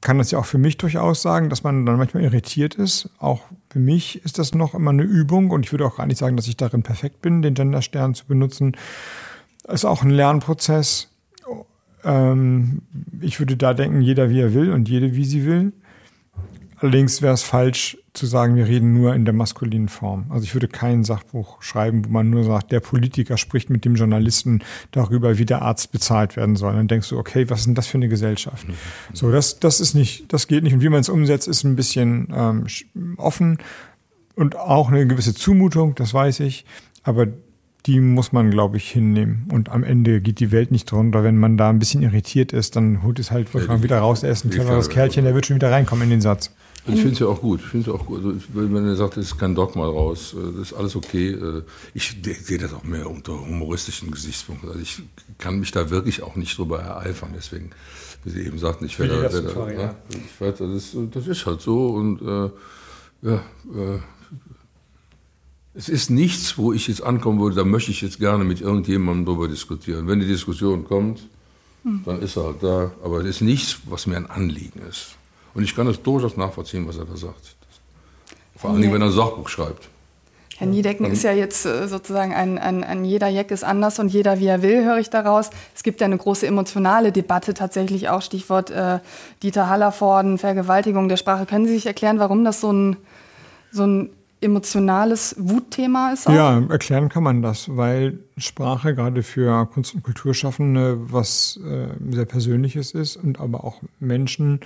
Speaker 4: kann das ja auch für mich durchaus sagen, dass man dann manchmal irritiert ist. Auch für mich ist das noch immer eine Übung und ich würde auch gar nicht sagen, dass ich darin perfekt bin, den Genderstern zu benutzen. ist auch ein Lernprozess. Ähm, ich würde da denken, jeder wie er will und jede wie sie will. Allerdings wäre es falsch zu sagen, wir reden nur in der maskulinen Form. Also ich würde kein Sachbuch schreiben, wo man nur sagt, der Politiker spricht mit dem Journalisten darüber, wie der Arzt bezahlt werden soll. Dann denkst du, okay, was ist denn das für eine Gesellschaft? So, das, das ist nicht, das geht nicht. Und wie man es umsetzt, ist ein bisschen ähm, offen und auch eine gewisse Zumutung, das weiß ich. Aber die muss man, glaube ich, hinnehmen. Und am Ende geht die Welt nicht drunter. Wenn man da ein bisschen irritiert ist, dann holt es halt Wolfgang wieder raus. Er ist ein cleveres Kerlchen, der wird schon wieder reinkommen in den Satz.
Speaker 3: Also ich finde es ja auch gut. Ich finde es auch gut. Also wenn er sagt, es ist kein Dogma raus, äh, das ist alles okay. Äh, ich sehe das auch mehr unter humoristischen Gesichtspunkten. Also ich kann mich da wirklich auch nicht drüber ereifern. Deswegen, wie Sie eben sagten, ich werde, werde ja. ich werde das, das ist halt so und äh, ja, äh, es ist nichts, wo ich jetzt ankommen würde, da möchte ich jetzt gerne mit irgendjemandem darüber diskutieren. Wenn die Diskussion kommt, hm. dann ist er halt da. Aber es ist nichts, was mir ein Anliegen ist. Und ich kann das durchaus nachvollziehen, was er da sagt. Vor allem, wenn er ein Sachbuch schreibt.
Speaker 2: Herr Niedecken ist ja jetzt äh, sozusagen ein, ein, ein jeder Jack ist anders und jeder wie er will, höre ich daraus. Es gibt ja eine große emotionale Debatte tatsächlich auch, Stichwort äh, Dieter Hallervorden, Vergewaltigung der Sprache. Können Sie sich erklären, warum das so ein, so ein emotionales Wutthema ist? Auch?
Speaker 4: Ja, erklären kann man das, weil Sprache gerade für Kunst- und Kulturschaffende was äh, sehr Persönliches ist und aber auch Menschen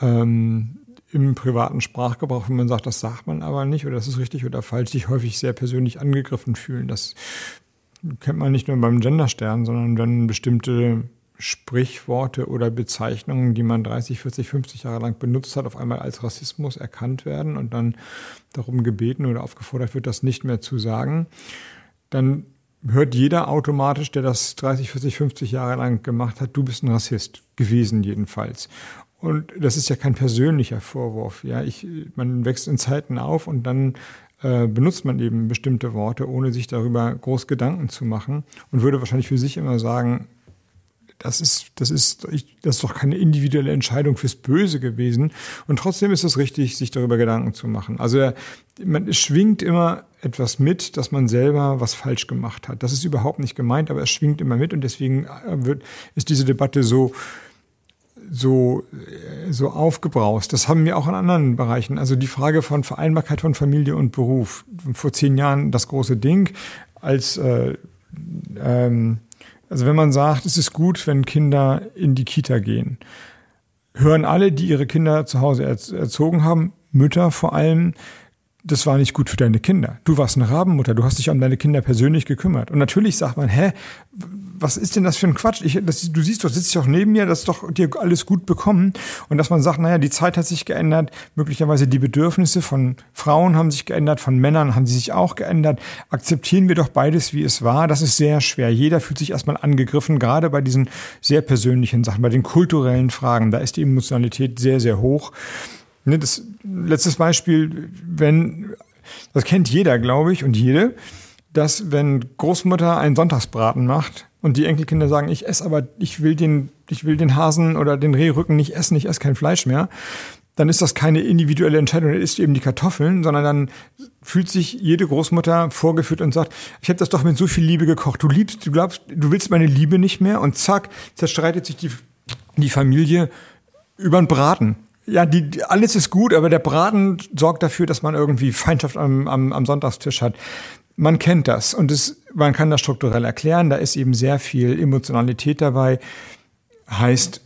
Speaker 4: ähm, im privaten Sprachgebrauch, wenn man sagt, das sagt man aber nicht oder das ist richtig oder falsch, sich häufig sehr persönlich angegriffen fühlen. Das kennt man nicht nur beim Genderstern, sondern wenn bestimmte Sprichworte oder Bezeichnungen, die man 30, 40, 50 Jahre lang benutzt hat, auf einmal als Rassismus erkannt werden und dann darum gebeten oder aufgefordert wird, das nicht mehr zu sagen, dann hört jeder automatisch, der das 30, 40, 50 Jahre lang gemacht hat, du bist ein Rassist gewesen jedenfalls. Und das ist ja kein persönlicher Vorwurf. Ja, ich, man wächst in Zeiten auf und dann äh, benutzt man eben bestimmte Worte, ohne sich darüber groß Gedanken zu machen und würde wahrscheinlich für sich immer sagen, das ist, das ist, das ist doch keine individuelle Entscheidung fürs Böse gewesen. Und trotzdem ist es richtig, sich darüber Gedanken zu machen. Also man, es schwingt immer etwas mit, dass man selber was falsch gemacht hat. Das ist überhaupt nicht gemeint, aber es schwingt immer mit und deswegen äh, wird, ist diese Debatte so, so, so aufgebraust. Das haben wir auch in anderen Bereichen. Also die Frage von Vereinbarkeit von Familie und Beruf. Vor zehn Jahren das große Ding. Als, äh, ähm, also wenn man sagt, es ist gut, wenn Kinder in die Kita gehen, hören alle, die ihre Kinder zu Hause erzogen haben, Mütter vor allem, das war nicht gut für deine Kinder. Du warst eine Rabenmutter, du hast dich um deine Kinder persönlich gekümmert. Und natürlich sagt man, hä, was ist denn das für ein Quatsch? Ich, das, du siehst doch, sitzt doch neben mir, das ist doch dir alles gut bekommen. Und dass man sagt, naja, die Zeit hat sich geändert, möglicherweise die Bedürfnisse von Frauen haben sich geändert, von Männern haben sie sich auch geändert. Akzeptieren wir doch beides, wie es war. Das ist sehr schwer. Jeder fühlt sich erstmal angegriffen, gerade bei diesen sehr persönlichen Sachen, bei den kulturellen Fragen. Da ist die Emotionalität sehr, sehr hoch. Ne, das letztes Beispiel, wenn, das kennt jeder, glaube ich, und jede, dass wenn Großmutter einen Sonntagsbraten macht und die Enkelkinder sagen, ich esse aber, ich will den, ich will den Hasen oder den Rehrücken nicht essen, ich esse kein Fleisch mehr, dann ist das keine individuelle Entscheidung, dann isst eben die Kartoffeln, sondern dann fühlt sich jede Großmutter vorgeführt und sagt, ich habe das doch mit so viel Liebe gekocht. Du liebst, du glaubst, du willst meine Liebe nicht mehr und zack, zerstreitet sich die, die Familie Über den Braten. Ja, die, alles ist gut, aber der Braten sorgt dafür, dass man irgendwie Feindschaft am, am, am Sonntagstisch hat. Man kennt das und es, man kann das strukturell erklären. Da ist eben sehr viel Emotionalität dabei. Heißt,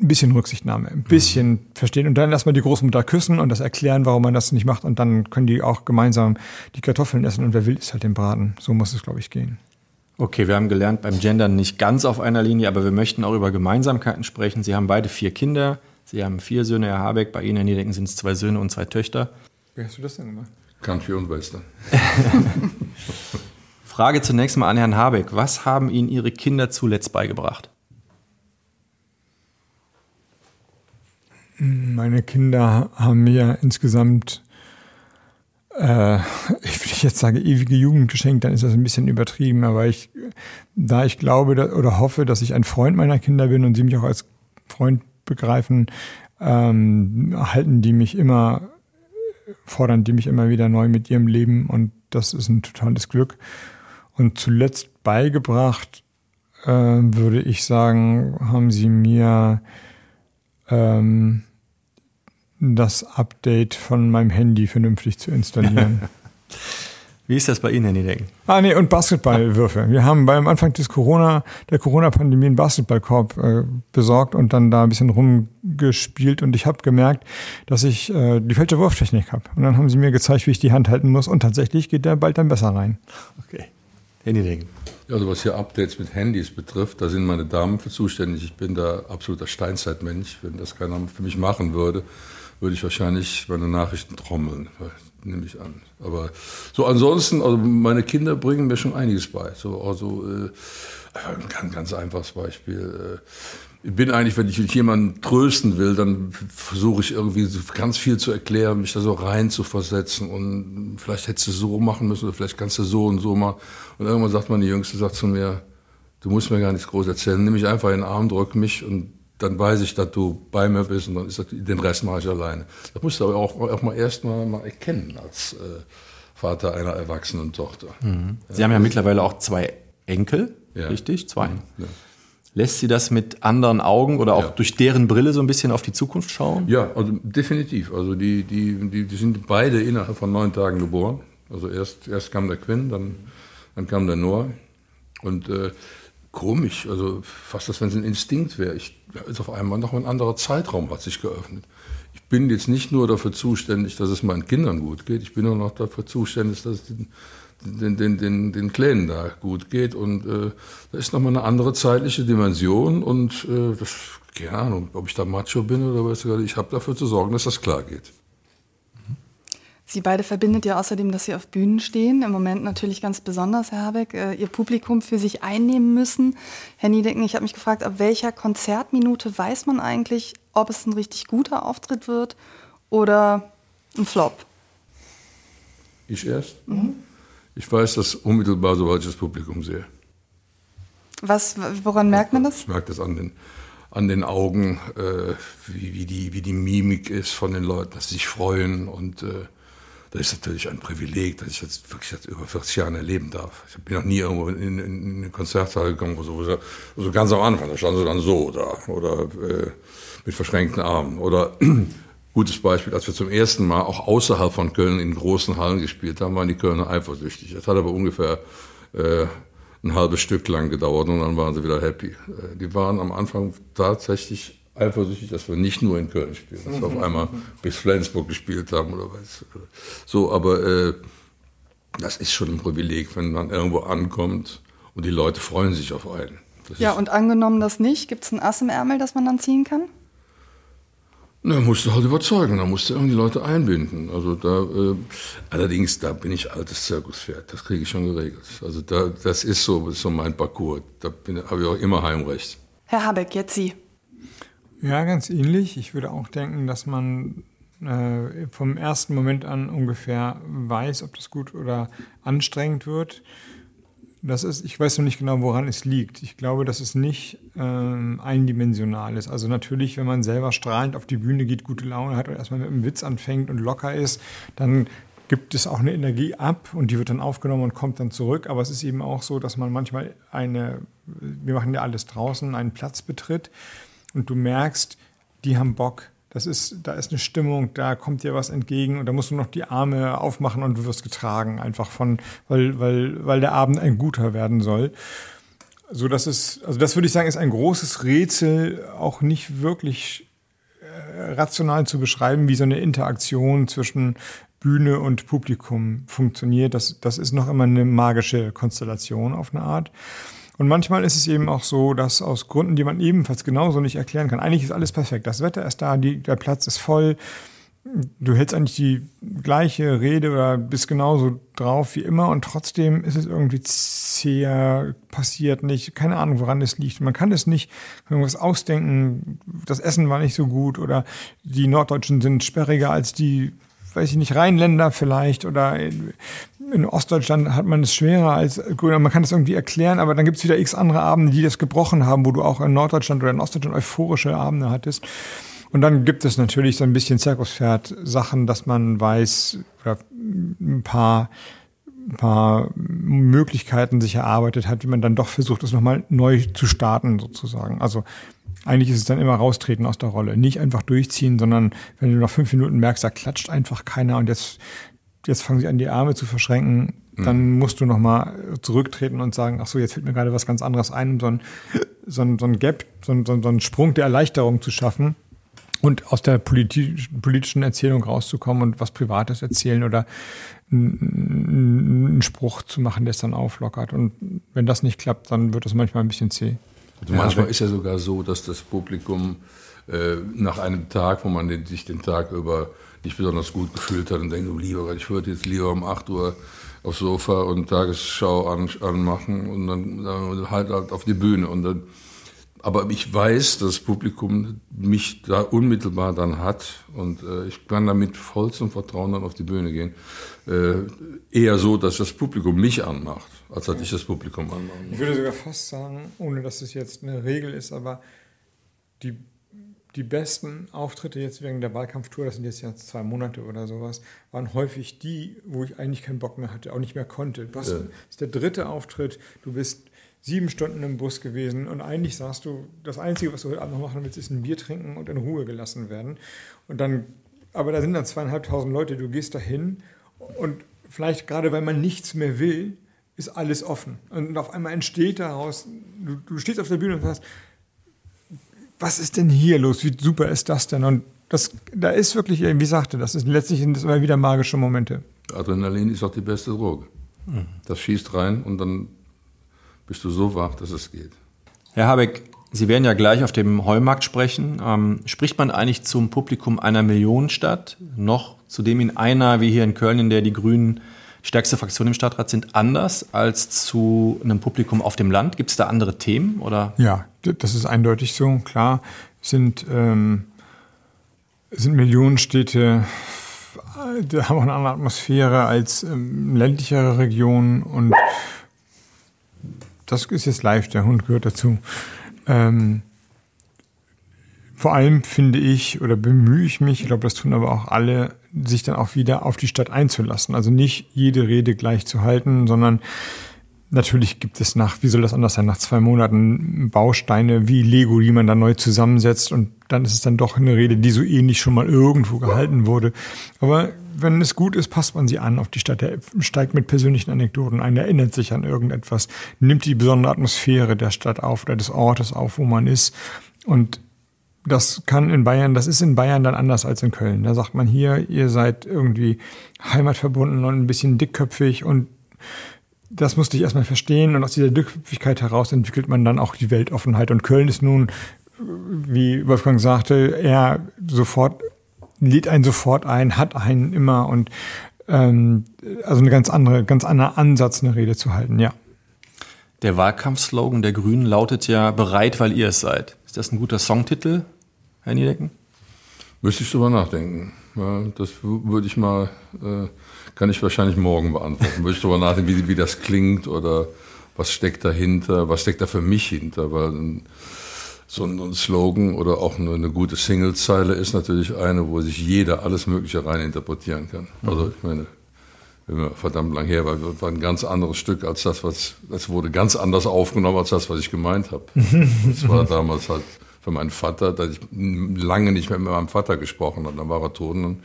Speaker 4: ein bisschen Rücksichtnahme, ein bisschen mhm. verstehen und dann erstmal die Großmutter küssen und das erklären, warum man das nicht macht und dann können die auch gemeinsam die Kartoffeln essen und wer will, ist halt den Braten. So muss es, glaube ich, gehen.
Speaker 5: Okay, wir haben gelernt, beim Gendern nicht ganz auf einer Linie, aber wir möchten auch über Gemeinsamkeiten sprechen. Sie haben beide vier Kinder. Sie haben vier Söhne, Herr Habeck. Bei Ihnen in Niederdenken sind es zwei Söhne und zwei Töchter.
Speaker 4: Wie hast du das denn gemacht?
Speaker 3: Country und Western.
Speaker 5: Frage zunächst mal an Herrn Habeck. Was haben Ihnen Ihre Kinder zuletzt beigebracht?
Speaker 4: Meine Kinder haben mir insgesamt äh, ich will jetzt sagen, ewige Jugend geschenkt, dann ist das ein bisschen übertrieben, aber ich, da ich glaube oder hoffe, dass ich ein Freund meiner Kinder bin und sie mich auch als Freund begreifen, ähm, halten die mich immer, fordern die mich immer wieder neu mit ihrem Leben und das ist ein totales Glück. Und zuletzt beigebracht, äh, würde ich sagen, haben sie mir ähm, das Update von meinem Handy vernünftig zu installieren.
Speaker 5: Wie ist das bei Ihnen, Herr Niedecken?
Speaker 4: Ah, nee, und Basketballwürfe. Wir haben beim Anfang des Corona, der Corona-Pandemie einen Basketballkorb äh, besorgt und dann da ein bisschen rumgespielt und ich habe gemerkt, dass ich äh, die falsche Wurftechnik habe. Und dann haben sie mir gezeigt, wie ich die Hand halten muss und tatsächlich geht der bald dann besser rein.
Speaker 5: Okay. Herr Niedecken.
Speaker 3: Also was hier Updates mit Handys betrifft, da sind meine Damen für zuständig. Ich bin da absoluter Steinzeitmensch. Wenn das keiner für mich machen würde, würde ich wahrscheinlich meine Nachrichten trommeln, nehme ich an. Aber so ansonsten, also meine Kinder bringen mir schon einiges bei. So, also äh, ein ganz, ganz einfaches Beispiel. Äh, ich bin eigentlich, wenn ich jemanden trösten will, dann versuche ich irgendwie ganz viel zu erklären, mich da so rein zu versetzen und vielleicht hättest du so machen müssen oder vielleicht kannst du so und so machen. Und irgendwann sagt meine Jüngste, sagt zu mir, du musst mir gar nichts groß erzählen, nimm mich einfach in den Arm, drück mich und dann weiß ich, dass du bei mir bist und dann ist das, den Rest mache ich alleine. Das musst du aber auch, auch mal erst mal, mal erkennen als äh, Vater einer erwachsenen Tochter.
Speaker 5: Mhm. Sie ja. haben ja mittlerweile auch zwei Enkel, ja. richtig? Zwei. Mhm. Ja. Lässt Sie das mit anderen Augen oder auch durch deren Brille so ein bisschen auf die Zukunft schauen?
Speaker 3: Ja, also definitiv. Also die, die, die, die sind beide innerhalb von neun Tagen geboren. Also erst, erst kam der Quinn, dann, dann kam der Noah. Und äh, komisch, also fast, als wenn es ein Instinkt wäre. Ich, ist auf einmal noch ein anderer Zeitraum hat sich geöffnet. Ich bin jetzt nicht nur dafür zuständig, dass es meinen Kindern gut geht, ich bin auch noch dafür zuständig, dass es den, den, den, den, den Kleinen da gut geht. Und äh, da ist nochmal eine andere zeitliche Dimension und äh, das, keine Ahnung, ob ich da Macho bin oder was, ich habe dafür zu sorgen, dass das klar geht.
Speaker 2: Sie beide verbindet ja außerdem, dass Sie auf Bühnen stehen. Im Moment natürlich ganz besonders, Herr Habeck, äh, Ihr Publikum für sich einnehmen müssen. Herr Niedecken, ich habe mich gefragt, ab welcher Konzertminute weiß man eigentlich, ob es ein richtig guter Auftritt wird oder ein Flop?
Speaker 3: Ich erst? Mhm. Ich weiß das unmittelbar, sobald ich das Publikum sehe.
Speaker 2: Was, woran merkt man das?
Speaker 3: Ich merke das an den, an den Augen, äh, wie, wie, die, wie die Mimik ist von den Leuten, dass sie sich freuen und äh, das ist natürlich ein Privileg, dass ich jetzt wirklich seit über 40 Jahren erleben darf. Ich bin noch nie irgendwo in, in, in eine Konzertsaal gekommen, wo so, so ganz am Anfang, da standen sie dann so da oder äh, mit verschränkten Armen. Oder gutes Beispiel, als wir zum ersten Mal auch außerhalb von Köln in großen Hallen gespielt haben, waren die Kölner eifersüchtig. Das hat aber ungefähr äh, ein halbes Stück lang gedauert und dann waren sie wieder happy. Äh, die waren am Anfang tatsächlich eifersüchtig, dass wir nicht nur in Köln spielen, dass wir auf einmal bis Flensburg gespielt haben oder was. So, aber äh, das ist schon ein Privileg, wenn man irgendwo ankommt und die Leute freuen sich auf einen.
Speaker 2: Das ja, und angenommen das nicht, gibt es ein Ass im Ärmel, das man dann ziehen kann?
Speaker 3: Na, musst du halt überzeugen, da musst du irgendwie Leute einbinden. Also da, äh, allerdings, da bin ich altes Zirkuspferd, das kriege ich schon geregelt. Also da, das ist so, das ist so mein Parcours. Da habe ich auch immer Heimrecht.
Speaker 2: Herr Habeck, jetzt Sie.
Speaker 4: Ja, ganz ähnlich. Ich würde auch denken, dass man äh, vom ersten Moment an ungefähr weiß, ob das gut oder anstrengend wird. Das ist, ich weiß noch nicht genau, woran es liegt. Ich glaube, dass es nicht ähm, eindimensional ist. Also natürlich, wenn man selber strahlend auf die Bühne geht, gute Laune hat und erstmal mit einem Witz anfängt und locker ist, dann gibt es auch eine Energie ab und die wird dann aufgenommen und kommt dann zurück. Aber es ist eben auch so, dass man manchmal eine, wir machen ja alles draußen, einen Platz betritt und du merkst, die haben Bock. Das ist, da ist eine Stimmung, da kommt dir was entgegen und da musst du noch die Arme aufmachen und du wirst getragen, einfach von, weil, weil, weil der Abend ein guter werden soll. So dass es, also das würde ich sagen, ist ein großes Rätsel, auch nicht wirklich äh, rational zu beschreiben, wie so eine Interaktion zwischen Bühne und Publikum funktioniert. Das, das ist noch immer eine magische Konstellation auf eine Art. Und manchmal ist es eben auch so, dass aus Gründen, die man ebenfalls genauso nicht erklären kann, eigentlich ist alles perfekt. Das Wetter ist da, die, der Platz ist voll. Du hältst eigentlich die gleiche Rede oder bist genauso drauf wie immer und trotzdem ist es irgendwie zäher, passiert nicht, keine Ahnung, woran es liegt. Man kann es nicht irgendwas ausdenken, das Essen war nicht so gut oder die Norddeutschen sind sperriger als die weiß ich nicht, Rheinländer vielleicht oder in Ostdeutschland hat man es schwerer als Grüner. Man kann das irgendwie erklären, aber dann gibt es wieder x andere Abende, die das gebrochen haben, wo du auch in Norddeutschland oder in Ostdeutschland euphorische Abende hattest. Und dann gibt es natürlich so ein bisschen Zirkuspferd-Sachen, dass man weiß, oder ein paar, ein paar Möglichkeiten sich erarbeitet hat, wie man dann doch versucht, es nochmal neu zu starten, sozusagen. Also eigentlich ist es dann immer raustreten aus der Rolle. Nicht einfach durchziehen, sondern wenn du nach fünf Minuten merkst, da klatscht einfach keiner und jetzt, jetzt fangen sie an, die Arme zu verschränken, dann mhm. musst du nochmal zurücktreten und sagen, ach so, jetzt fällt mir gerade was ganz anderes ein, um so ein, so ein, so ein Gap, so ein, so ein Sprung der Erleichterung zu schaffen und aus der politischen Erzählung rauszukommen und was Privates erzählen oder einen Spruch zu machen, der es dann auflockert. Und wenn das nicht klappt, dann wird es manchmal ein bisschen zäh.
Speaker 3: Also manchmal ist ja sogar so, dass das Publikum äh, nach einem Tag, wo man den, sich den Tag über nicht besonders gut gefühlt hat und denkt, du lieber, ich würde jetzt lieber um 8 Uhr aufs Sofa und Tagesschau an, anmachen und dann, dann halt, halt auf die Bühne. Und dann, aber ich weiß, dass das Publikum mich da unmittelbar dann hat und äh, ich kann damit voll zum Vertrauen dann auf die Bühne gehen. Äh, eher so, dass das Publikum mich anmacht als dass ich das Publikum anmache.
Speaker 4: Ich würde sogar fast sagen, ohne dass es jetzt eine Regel ist, aber die, die besten Auftritte jetzt wegen der Wahlkampftour, das sind jetzt ja zwei Monate oder sowas, waren häufig die, wo ich eigentlich keinen Bock mehr hatte, auch nicht mehr konnte. Das ja. ist der dritte Auftritt, du bist sieben Stunden im Bus gewesen und eigentlich sagst du, das Einzige, was du heute Abend noch machen willst, ist ein Bier trinken und in Ruhe gelassen werden. Und dann, aber da sind dann zweieinhalbtausend Leute, du gehst dahin und vielleicht gerade, weil man nichts mehr will, ist alles offen. Und auf einmal entsteht daraus, du, du stehst auf der Bühne und sagst, was ist denn hier los? Wie super ist das denn? Und das, da ist wirklich, wie sagte, das ist letztlich sind das immer wieder magische Momente.
Speaker 3: Adrenalin ist auch die beste Droge. Mhm. Das schießt rein und dann bist du so wach, dass es geht.
Speaker 5: Herr Habeck, Sie werden ja gleich auf dem Heumarkt sprechen. Ähm, spricht man eigentlich zum Publikum einer Millionenstadt noch zu dem in einer, wie hier in Köln, in der die Grünen stärkste Fraktion im Stadtrat sind, anders als zu einem Publikum auf dem Land? Gibt es da andere Themen? Oder?
Speaker 4: Ja, das ist eindeutig so. Klar sind, ähm, sind Millionenstädte, die haben auch eine andere Atmosphäre als ähm, ländlichere Regionen und das ist jetzt live, der Hund gehört dazu. Ähm, vor allem finde ich oder bemühe ich mich, ich glaube, das tun aber auch alle, sich dann auch wieder auf die Stadt einzulassen. Also nicht jede Rede gleich zu halten, sondern natürlich gibt es nach, wie soll das anders sein, nach zwei Monaten Bausteine wie Lego, die man dann neu zusammensetzt und dann ist es dann doch eine Rede, die so ähnlich schon mal irgendwo gehalten wurde. Aber wenn es gut ist, passt man sie an auf die Stadt. Er steigt mit persönlichen Anekdoten ein, erinnert sich an irgendetwas, nimmt die besondere Atmosphäre der Stadt auf oder des Ortes auf, wo man ist und das kann in Bayern, das ist in Bayern dann anders als in Köln. Da sagt man hier, ihr seid irgendwie heimatverbunden und ein bisschen dickköpfig und das musste ich erstmal verstehen und aus dieser Dickköpfigkeit heraus entwickelt man dann auch die Weltoffenheit. Und Köln ist nun, wie Wolfgang sagte, er sofort, lädt einen sofort ein, hat einen immer und ähm, also eine ganz andere, ganz anderer Ansatz, eine Rede zu halten, ja.
Speaker 5: Der Wahlkampfslogan der Grünen lautet ja bereit, weil ihr es seid. Ist das ein guter Songtitel? Herr Niedecken?
Speaker 3: Müsste ich drüber nachdenken. Ja, das würde ich mal, äh, kann ich wahrscheinlich morgen beantworten. würde ich drüber nachdenken, wie, wie das klingt oder was steckt dahinter, was steckt da für mich hinter, weil so ein Slogan oder auch eine, eine gute Singlezeile ist natürlich eine, wo sich jeder alles Mögliche rein interpretieren kann. Also ich meine, verdammt lang her, weil das war ein ganz anderes Stück als das, was, das wurde ganz anders aufgenommen als das, was ich gemeint habe. Das war damals halt für meinen Vater, dass ich lange nicht mehr mit meinem Vater gesprochen habe. Dann war er tot. Und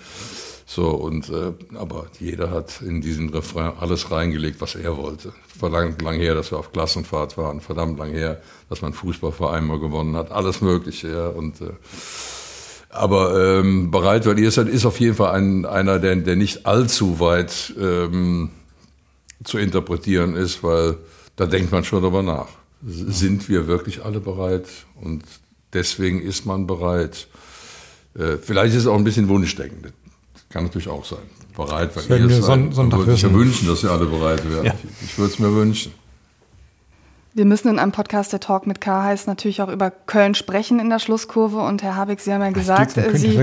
Speaker 3: so, und, äh, aber jeder hat in diesen Refrain alles reingelegt, was er wollte. Verdammt lang her, dass wir auf Klassenfahrt waren, verdammt lang her, dass man Fußballverein mal gewonnen hat, alles Mögliche, ja, und, äh, aber ähm, bereit, weil ihr seid, ist auf jeden Fall ein, einer, der, der nicht allzu weit ähm, zu interpretieren ist, weil da denkt man schon darüber nach. Sind wir wirklich alle bereit? Und deswegen ist man bereit. Äh, vielleicht ist es auch ein bisschen Wunschdenken. Kann natürlich auch sein. Bereit, weil
Speaker 4: ihr
Speaker 3: es
Speaker 4: seid. Son
Speaker 3: würde ich ja wünschen, dass ihr alle bereit wären. Ja. Ich, ich würde es mir wünschen.
Speaker 2: Wir müssen in einem Podcast, der Talk mit K heißt, natürlich auch über Köln sprechen in der Schlusskurve. Und Herr Habeck, Sie haben ja gesagt,
Speaker 4: äh,
Speaker 2: Sie,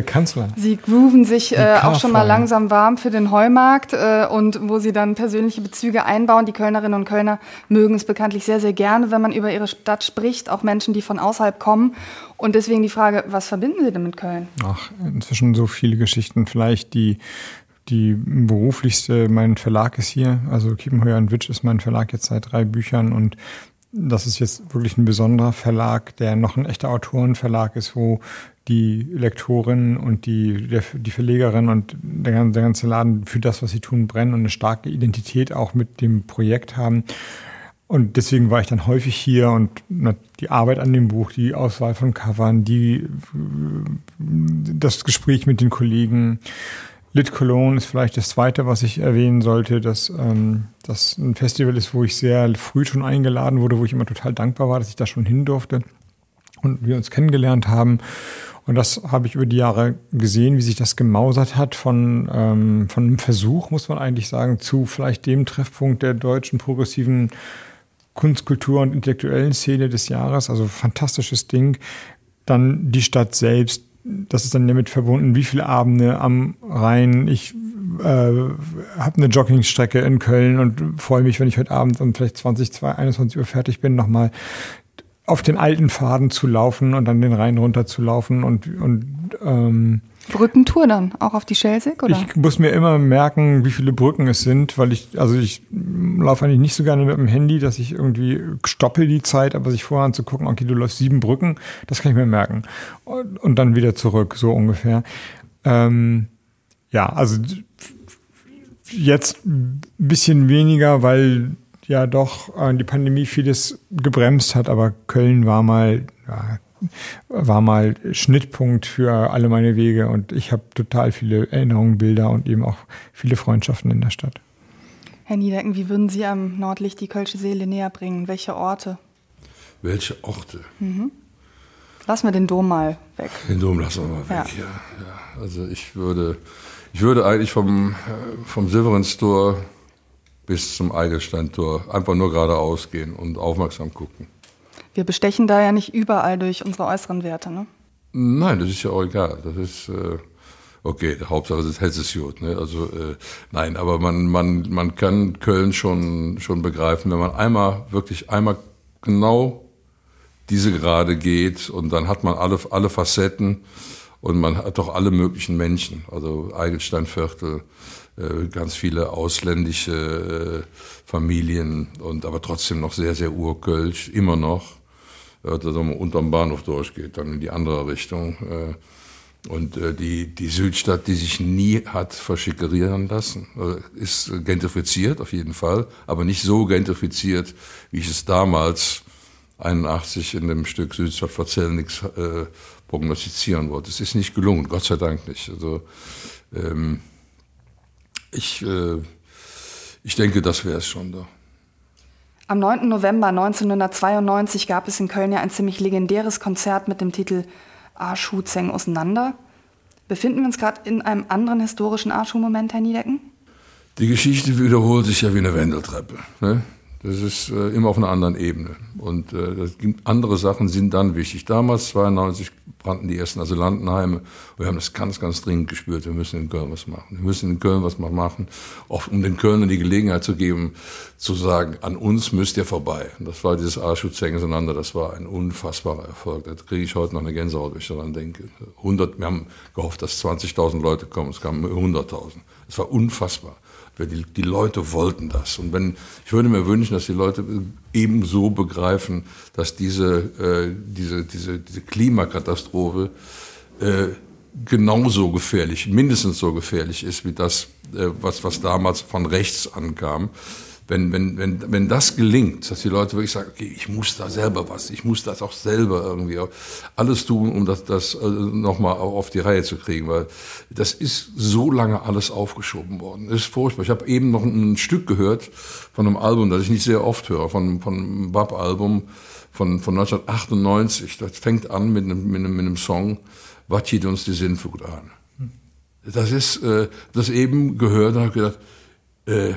Speaker 2: Sie grooven sich äh, auch schon mal langsam warm für den Heumarkt äh, und wo Sie dann persönliche Bezüge einbauen. Die Kölnerinnen und Kölner mögen es bekanntlich sehr, sehr gerne, wenn man über ihre Stadt spricht, auch Menschen, die von außerhalb kommen. Und deswegen die Frage, was verbinden Sie denn mit Köln?
Speaker 4: Ach, inzwischen so viele Geschichten. Vielleicht die die beruflichste, mein Verlag ist hier, also Kiepenheuer und Witsch ist mein Verlag jetzt seit drei Büchern und das ist jetzt wirklich ein besonderer Verlag, der noch ein echter Autorenverlag ist, wo die Lektorin und die, der, die Verlegerin und der, der ganze Laden für das, was sie tun, brennen und eine starke Identität auch mit dem Projekt haben. Und deswegen war ich dann häufig hier und die Arbeit an dem Buch, die Auswahl von Covern, die, das Gespräch mit den Kollegen, Lit Cologne ist vielleicht das zweite, was ich erwähnen sollte, dass ähm, das ein Festival ist, wo ich sehr früh schon eingeladen wurde, wo ich immer total dankbar war, dass ich da schon hin durfte und wir uns kennengelernt haben. Und das habe ich über die Jahre gesehen, wie sich das gemausert hat von, ähm, von einem Versuch, muss man eigentlich sagen, zu vielleicht dem Treffpunkt der deutschen progressiven Kunstkultur und intellektuellen Szene des Jahres. Also fantastisches Ding. Dann die Stadt selbst, das ist dann damit verbunden, wie viele Abende am Rhein. Ich äh, habe eine Joggingstrecke in Köln und freue mich, wenn ich heute Abend um vielleicht 20, 22, 21 Uhr fertig bin, nochmal auf den alten Faden zu laufen und dann den Rhein runter zu laufen und, und ähm,
Speaker 2: Brückentour dann, auch auf die Schelsig, oder?
Speaker 4: Ich muss mir immer merken, wie viele Brücken es sind, weil ich, also ich laufe eigentlich nicht so gerne mit dem Handy, dass ich irgendwie stoppe die Zeit, aber sich vorher anzugucken, okay, du läufst sieben Brücken, das kann ich mir merken. Und, und dann wieder zurück, so ungefähr. Ähm, ja, also jetzt ein bisschen weniger, weil ja doch äh, die Pandemie vieles gebremst hat, aber Köln war mal ja, war mal Schnittpunkt für alle meine Wege und ich habe total viele Erinnerungen, Bilder und eben auch viele Freundschaften in der Stadt.
Speaker 2: Herr Niedecken, wie würden Sie am Nordlicht die Kölsche Seele näher bringen? Welche Orte?
Speaker 3: Welche Orte?
Speaker 2: Mhm. Lassen wir den Dom mal weg.
Speaker 3: Den Dom lassen wir mal weg, ja. ja, ja. Also ich würde, ich würde eigentlich vom, äh, vom Silverinstor bis zum Eigelsteintor einfach nur geradeaus gehen und aufmerksam gucken.
Speaker 2: Wir bestechen da ja nicht überall durch unsere äußeren Werte, ne?
Speaker 3: Nein, das ist ja auch egal. Das ist äh, okay. Hauptsache es hält es gut. Ne? Also äh, nein, aber man man man kann Köln schon schon begreifen, wenn man einmal wirklich einmal genau diese Gerade geht und dann hat man alle alle Facetten und man hat doch alle möglichen Menschen. Also Eigelsteinviertel, äh, ganz viele ausländische äh, Familien und aber trotzdem noch sehr sehr urkölsch immer noch äh, dass man unterm Bahnhof durchgeht, dann in die andere Richtung. Äh, und äh, die, die Südstadt, die sich nie hat verschickerieren lassen, ist gentrifiziert auf jeden Fall, aber nicht so gentrifiziert, wie ich es damals 81 in dem Stück Südstadt nichts äh, prognostizieren wollte. Es ist nicht gelungen, Gott sei Dank nicht. Also ähm, ich, äh, ich denke, das wäre es schon da.
Speaker 2: Am 9. November 1992 gab es in Köln ja ein ziemlich legendäres Konzert mit dem Titel Arschu Zeng auseinander. Befinden wir uns gerade in einem anderen historischen Arschu-Moment, Herr Niedecken?
Speaker 3: Die Geschichte wiederholt sich ja wie eine Wendeltreppe. Ne? Das ist äh, immer auf einer anderen Ebene. Und äh, andere Sachen sind dann wichtig. Damals, 92, brannten die ersten Asylantenheime. Wir haben das ganz, ganz dringend gespürt. Wir müssen in Köln was machen. Wir müssen in Köln was machen, auch um den Kölnern die Gelegenheit zu geben, zu sagen, an uns müsst ihr vorbei. Und das war dieses Arschutzengen auseinander. Das war ein unfassbarer Erfolg. Da kriege ich heute noch eine Gänsehaut, wenn ich daran denke. 100, wir haben gehofft, dass 20.000 Leute kommen. Es kamen 100.000. Es war unfassbar. Die, die Leute wollten das. Und wenn, ich würde mir wünschen, dass die Leute ebenso begreifen, dass diese, äh, diese, diese, diese Klimakatastrophe äh, genauso gefährlich, mindestens so gefährlich ist wie das, äh, was, was damals von rechts ankam wenn, wenn, wenn, wenn das gelingt, dass die Leute wirklich sagen, okay, ich muss da selber was, ich muss das auch selber irgendwie alles tun, um das, das äh, nochmal auf die Reihe zu kriegen, weil das ist so lange alles aufgeschoben worden. Das ist furchtbar. Ich habe eben noch ein Stück gehört von einem Album, das ich nicht sehr oft höre, von, von einem Bab-Album von, von 1998. Das fängt an mit einem, mit einem, mit einem Song, was zieht uns die Sinnflut an? Das ist, äh, das eben gehört und habe gedacht, äh,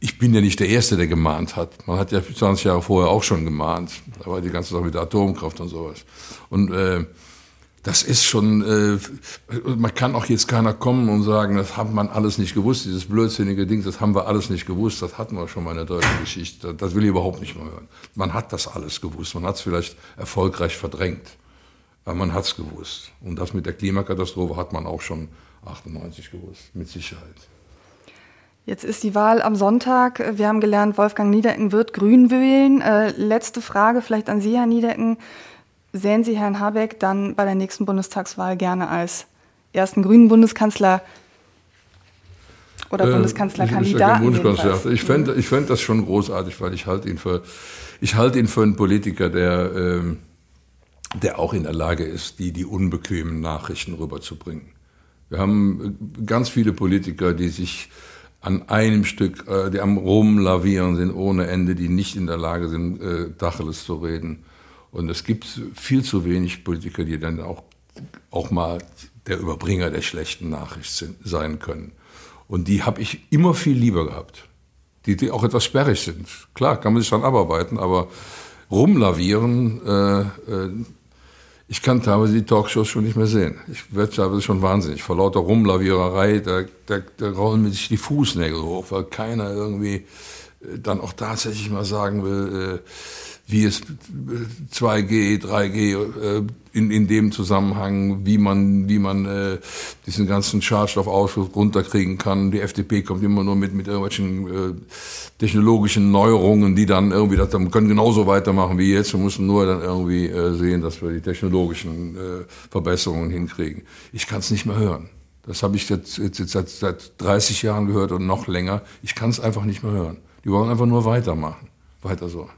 Speaker 3: ich bin ja nicht der Erste, der gemahnt hat. Man hat ja 20 Jahre vorher auch schon gemahnt. Da war die ganze Sache mit der Atomkraft und sowas. Und äh, das ist schon, äh, man kann auch jetzt keiner kommen und sagen, das hat man alles nicht gewusst, dieses blödsinnige Ding, das haben wir alles nicht gewusst, das hatten wir schon mal in der deutschen Geschichte. Das will ich überhaupt nicht mehr hören. Man hat das alles gewusst, man hat es vielleicht erfolgreich verdrängt, aber man hat es gewusst. Und das mit der Klimakatastrophe hat man auch schon 98 gewusst, mit Sicherheit.
Speaker 2: Jetzt ist die Wahl am Sonntag. Wir haben gelernt, Wolfgang Niedecken wird Grün wählen. Äh, letzte Frage vielleicht an Sie, Herr Niedecken. Sehen Sie Herrn Habeck dann bei der nächsten Bundestagswahl gerne als ersten grünen Bundeskanzler oder äh, Bundeskanzlerkandidaten?
Speaker 3: Ich, ich fände ich fänd das schon großartig, weil ich halte ihn für, ich halte ihn für einen Politiker, der, ähm, der auch in der Lage ist, die, die unbequemen Nachrichten rüberzubringen. Wir haben ganz viele Politiker, die sich an einem Stück, äh, die am Rumlavieren sind ohne Ende, die nicht in der Lage sind, äh, Dacheles zu reden. Und es gibt viel zu wenig Politiker, die dann auch, auch mal der Überbringer der schlechten Nachricht sind, sein können. Und die habe ich immer viel lieber gehabt. Die, die auch etwas sperrig sind. Klar, kann man sich dann abarbeiten, aber rumlavieren, äh, äh, ich kann teilweise die Talkshows schon nicht mehr sehen. Ich werde teilweise schon wahnsinnig. Vor lauter Rumlaviererei, da, da, da rollen mir sich die Fußnägel hoch, weil keiner irgendwie äh, dann auch tatsächlich mal sagen will, äh, wie es 2G, äh, 3G in, in dem Zusammenhang, wie man, wie man äh, diesen ganzen Schadstoffausschuss runterkriegen kann. Die FDP kommt immer nur mit, mit irgendwelchen äh, technologischen Neuerungen, die dann irgendwie, das, wir können genauso weitermachen wie jetzt. Wir müssen nur dann irgendwie äh, sehen, dass wir die technologischen äh, Verbesserungen hinkriegen. Ich kann es nicht mehr hören. Das habe ich jetzt, jetzt, jetzt seit, seit 30 Jahren gehört und noch länger. Ich kann es einfach nicht mehr hören. Die wollen einfach nur weitermachen. Weiter so.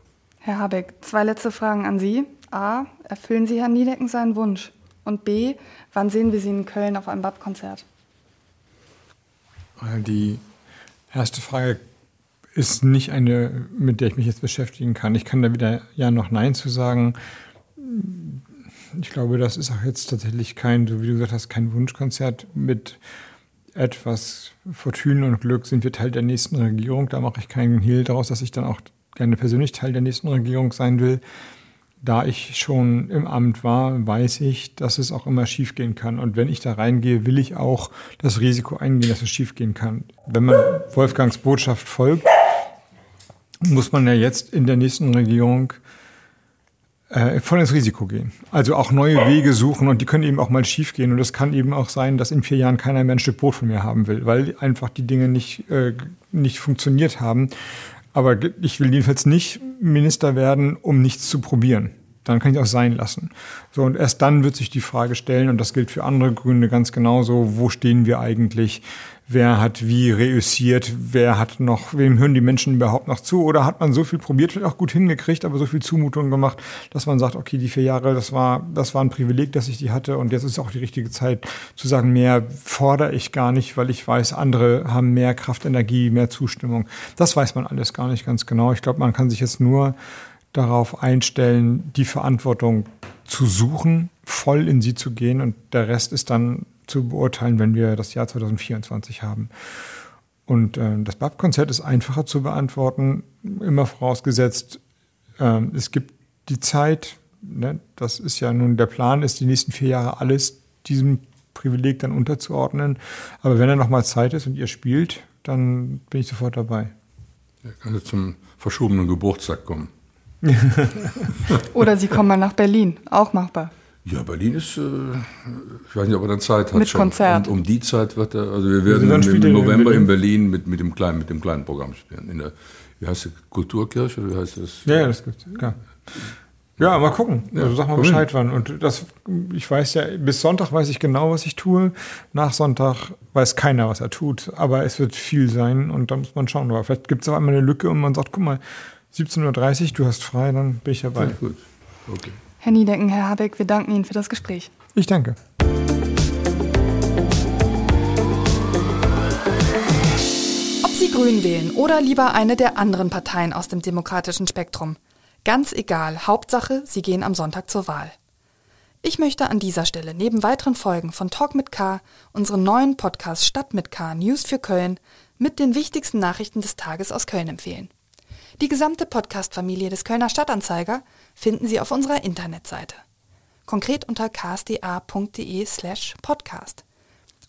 Speaker 2: Herr Habeck, zwei letzte Fragen an Sie. A, erfüllen Sie Herrn Niedecken seinen Wunsch? Und B, wann sehen wir Sie in Köln auf einem BAP-Konzert?
Speaker 4: Die erste Frage ist nicht eine, mit der ich mich jetzt beschäftigen kann. Ich kann da wieder ja noch Nein zu sagen. Ich glaube, das ist auch jetzt tatsächlich kein, so wie du gesagt hast, kein Wunschkonzert. Mit etwas Fortune und Glück sind wir Teil der nächsten Regierung. Da mache ich keinen Hehl daraus, dass ich dann auch gerne persönlich Teil der nächsten Regierung sein will. Da ich schon im Amt war, weiß ich, dass es auch immer schiefgehen kann. Und wenn ich da reingehe, will ich auch das Risiko eingehen, dass es schiefgehen kann. Wenn man Wolfgangs Botschaft folgt, muss man ja jetzt in der nächsten Regierung äh, voll ins Risiko gehen. Also auch neue Wege suchen und die können eben auch mal schiefgehen. Und es kann eben auch sein, dass in vier Jahren keiner mehr ein Stück Brot von mir haben will, weil einfach die Dinge nicht, äh, nicht funktioniert haben. Aber ich will jedenfalls nicht Minister werden, um nichts zu probieren. Dann kann ich auch sein lassen. So, und erst dann wird sich die Frage stellen, und das gilt für andere Gründe ganz genauso, wo stehen wir eigentlich? Wer hat wie reüssiert, wer hat noch, wem hören die Menschen überhaupt noch zu oder hat man so viel probiert, vielleicht auch gut hingekriegt, aber so viel Zumutung gemacht, dass man sagt, okay, die vier Jahre, das war, das war ein Privileg, dass ich die hatte und jetzt ist auch die richtige Zeit zu sagen, mehr fordere ich gar nicht, weil ich weiß, andere haben mehr Kraft, Energie, mehr Zustimmung. Das weiß man alles gar nicht ganz genau. Ich glaube, man kann sich jetzt nur darauf einstellen, die Verantwortung zu suchen, voll in sie zu gehen und der Rest ist dann zu beurteilen, wenn wir das Jahr 2024 haben. Und äh, das BAP-Konzert ist einfacher zu beantworten, immer vorausgesetzt, äh, es gibt die Zeit, ne, das ist ja nun der Plan, ist die nächsten vier Jahre alles diesem Privileg dann unterzuordnen. Aber wenn er nochmal Zeit ist und ihr spielt, dann bin ich sofort dabei.
Speaker 3: Er kann zum verschobenen Geburtstag kommen.
Speaker 2: Oder Sie kommen mal nach Berlin, auch machbar.
Speaker 3: Ja, Berlin ist, äh, ich weiß nicht, ob er dann Zeit hat.
Speaker 2: Mit
Speaker 3: schon.
Speaker 2: Konzert.
Speaker 3: Um, um die Zeit wird er, also wir werden im,
Speaker 4: er
Speaker 3: im
Speaker 4: in
Speaker 3: November
Speaker 4: Berlin?
Speaker 3: in Berlin mit, mit, dem kleinen, mit dem kleinen Programm spielen. In der, wie heißt die, Kulturkirche oder wie heißt das?
Speaker 4: Ja, ja, das gibt's. Ja. Ja, mal gucken. also sag mal Bescheid wann. Und das, ich weiß ja, bis Sonntag weiß ich genau, was ich tue. Nach Sonntag weiß keiner, was er tut. Aber es wird viel sein und da muss man schauen. Aber vielleicht gibt es auch einmal eine Lücke und man sagt, guck mal, 17.30 Uhr, du hast frei, dann bin ich dabei.
Speaker 3: Ja, gut. Okay.
Speaker 2: Herr Niedecken, Herr Habeck, wir danken Ihnen für das Gespräch.
Speaker 4: Ich danke.
Speaker 2: Ob Sie Grün wählen oder lieber eine der anderen Parteien aus dem demokratischen Spektrum. Ganz egal, Hauptsache, Sie gehen am Sonntag zur Wahl. Ich möchte an dieser Stelle neben weiteren Folgen von Talk mit K unseren neuen Podcast Stadt mit K News für Köln mit den wichtigsten Nachrichten des Tages aus Köln empfehlen. Die gesamte Podcast-Familie des Kölner Stadtanzeiger finden Sie auf unserer Internetseite. Konkret unter ksda.de slash podcast.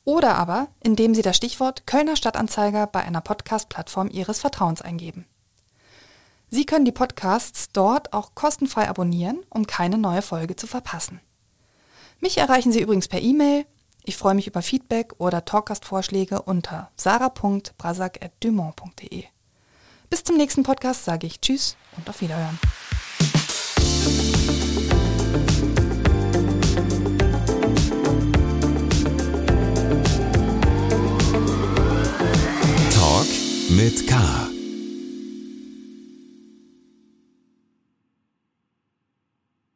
Speaker 2: Oder aber, indem Sie das Stichwort Kölner Stadtanzeiger bei einer Podcast-Plattform Ihres Vertrauens eingeben. Sie können die Podcasts dort auch kostenfrei abonnieren, um keine neue Folge zu verpassen. Mich erreichen Sie übrigens per E-Mail. Ich freue mich über Feedback oder Talkgastvorschläge unter sarah.brasak.dumont.de. Bis zum nächsten Podcast sage ich Tschüss und auf Wiederhören.
Speaker 1: Mit K.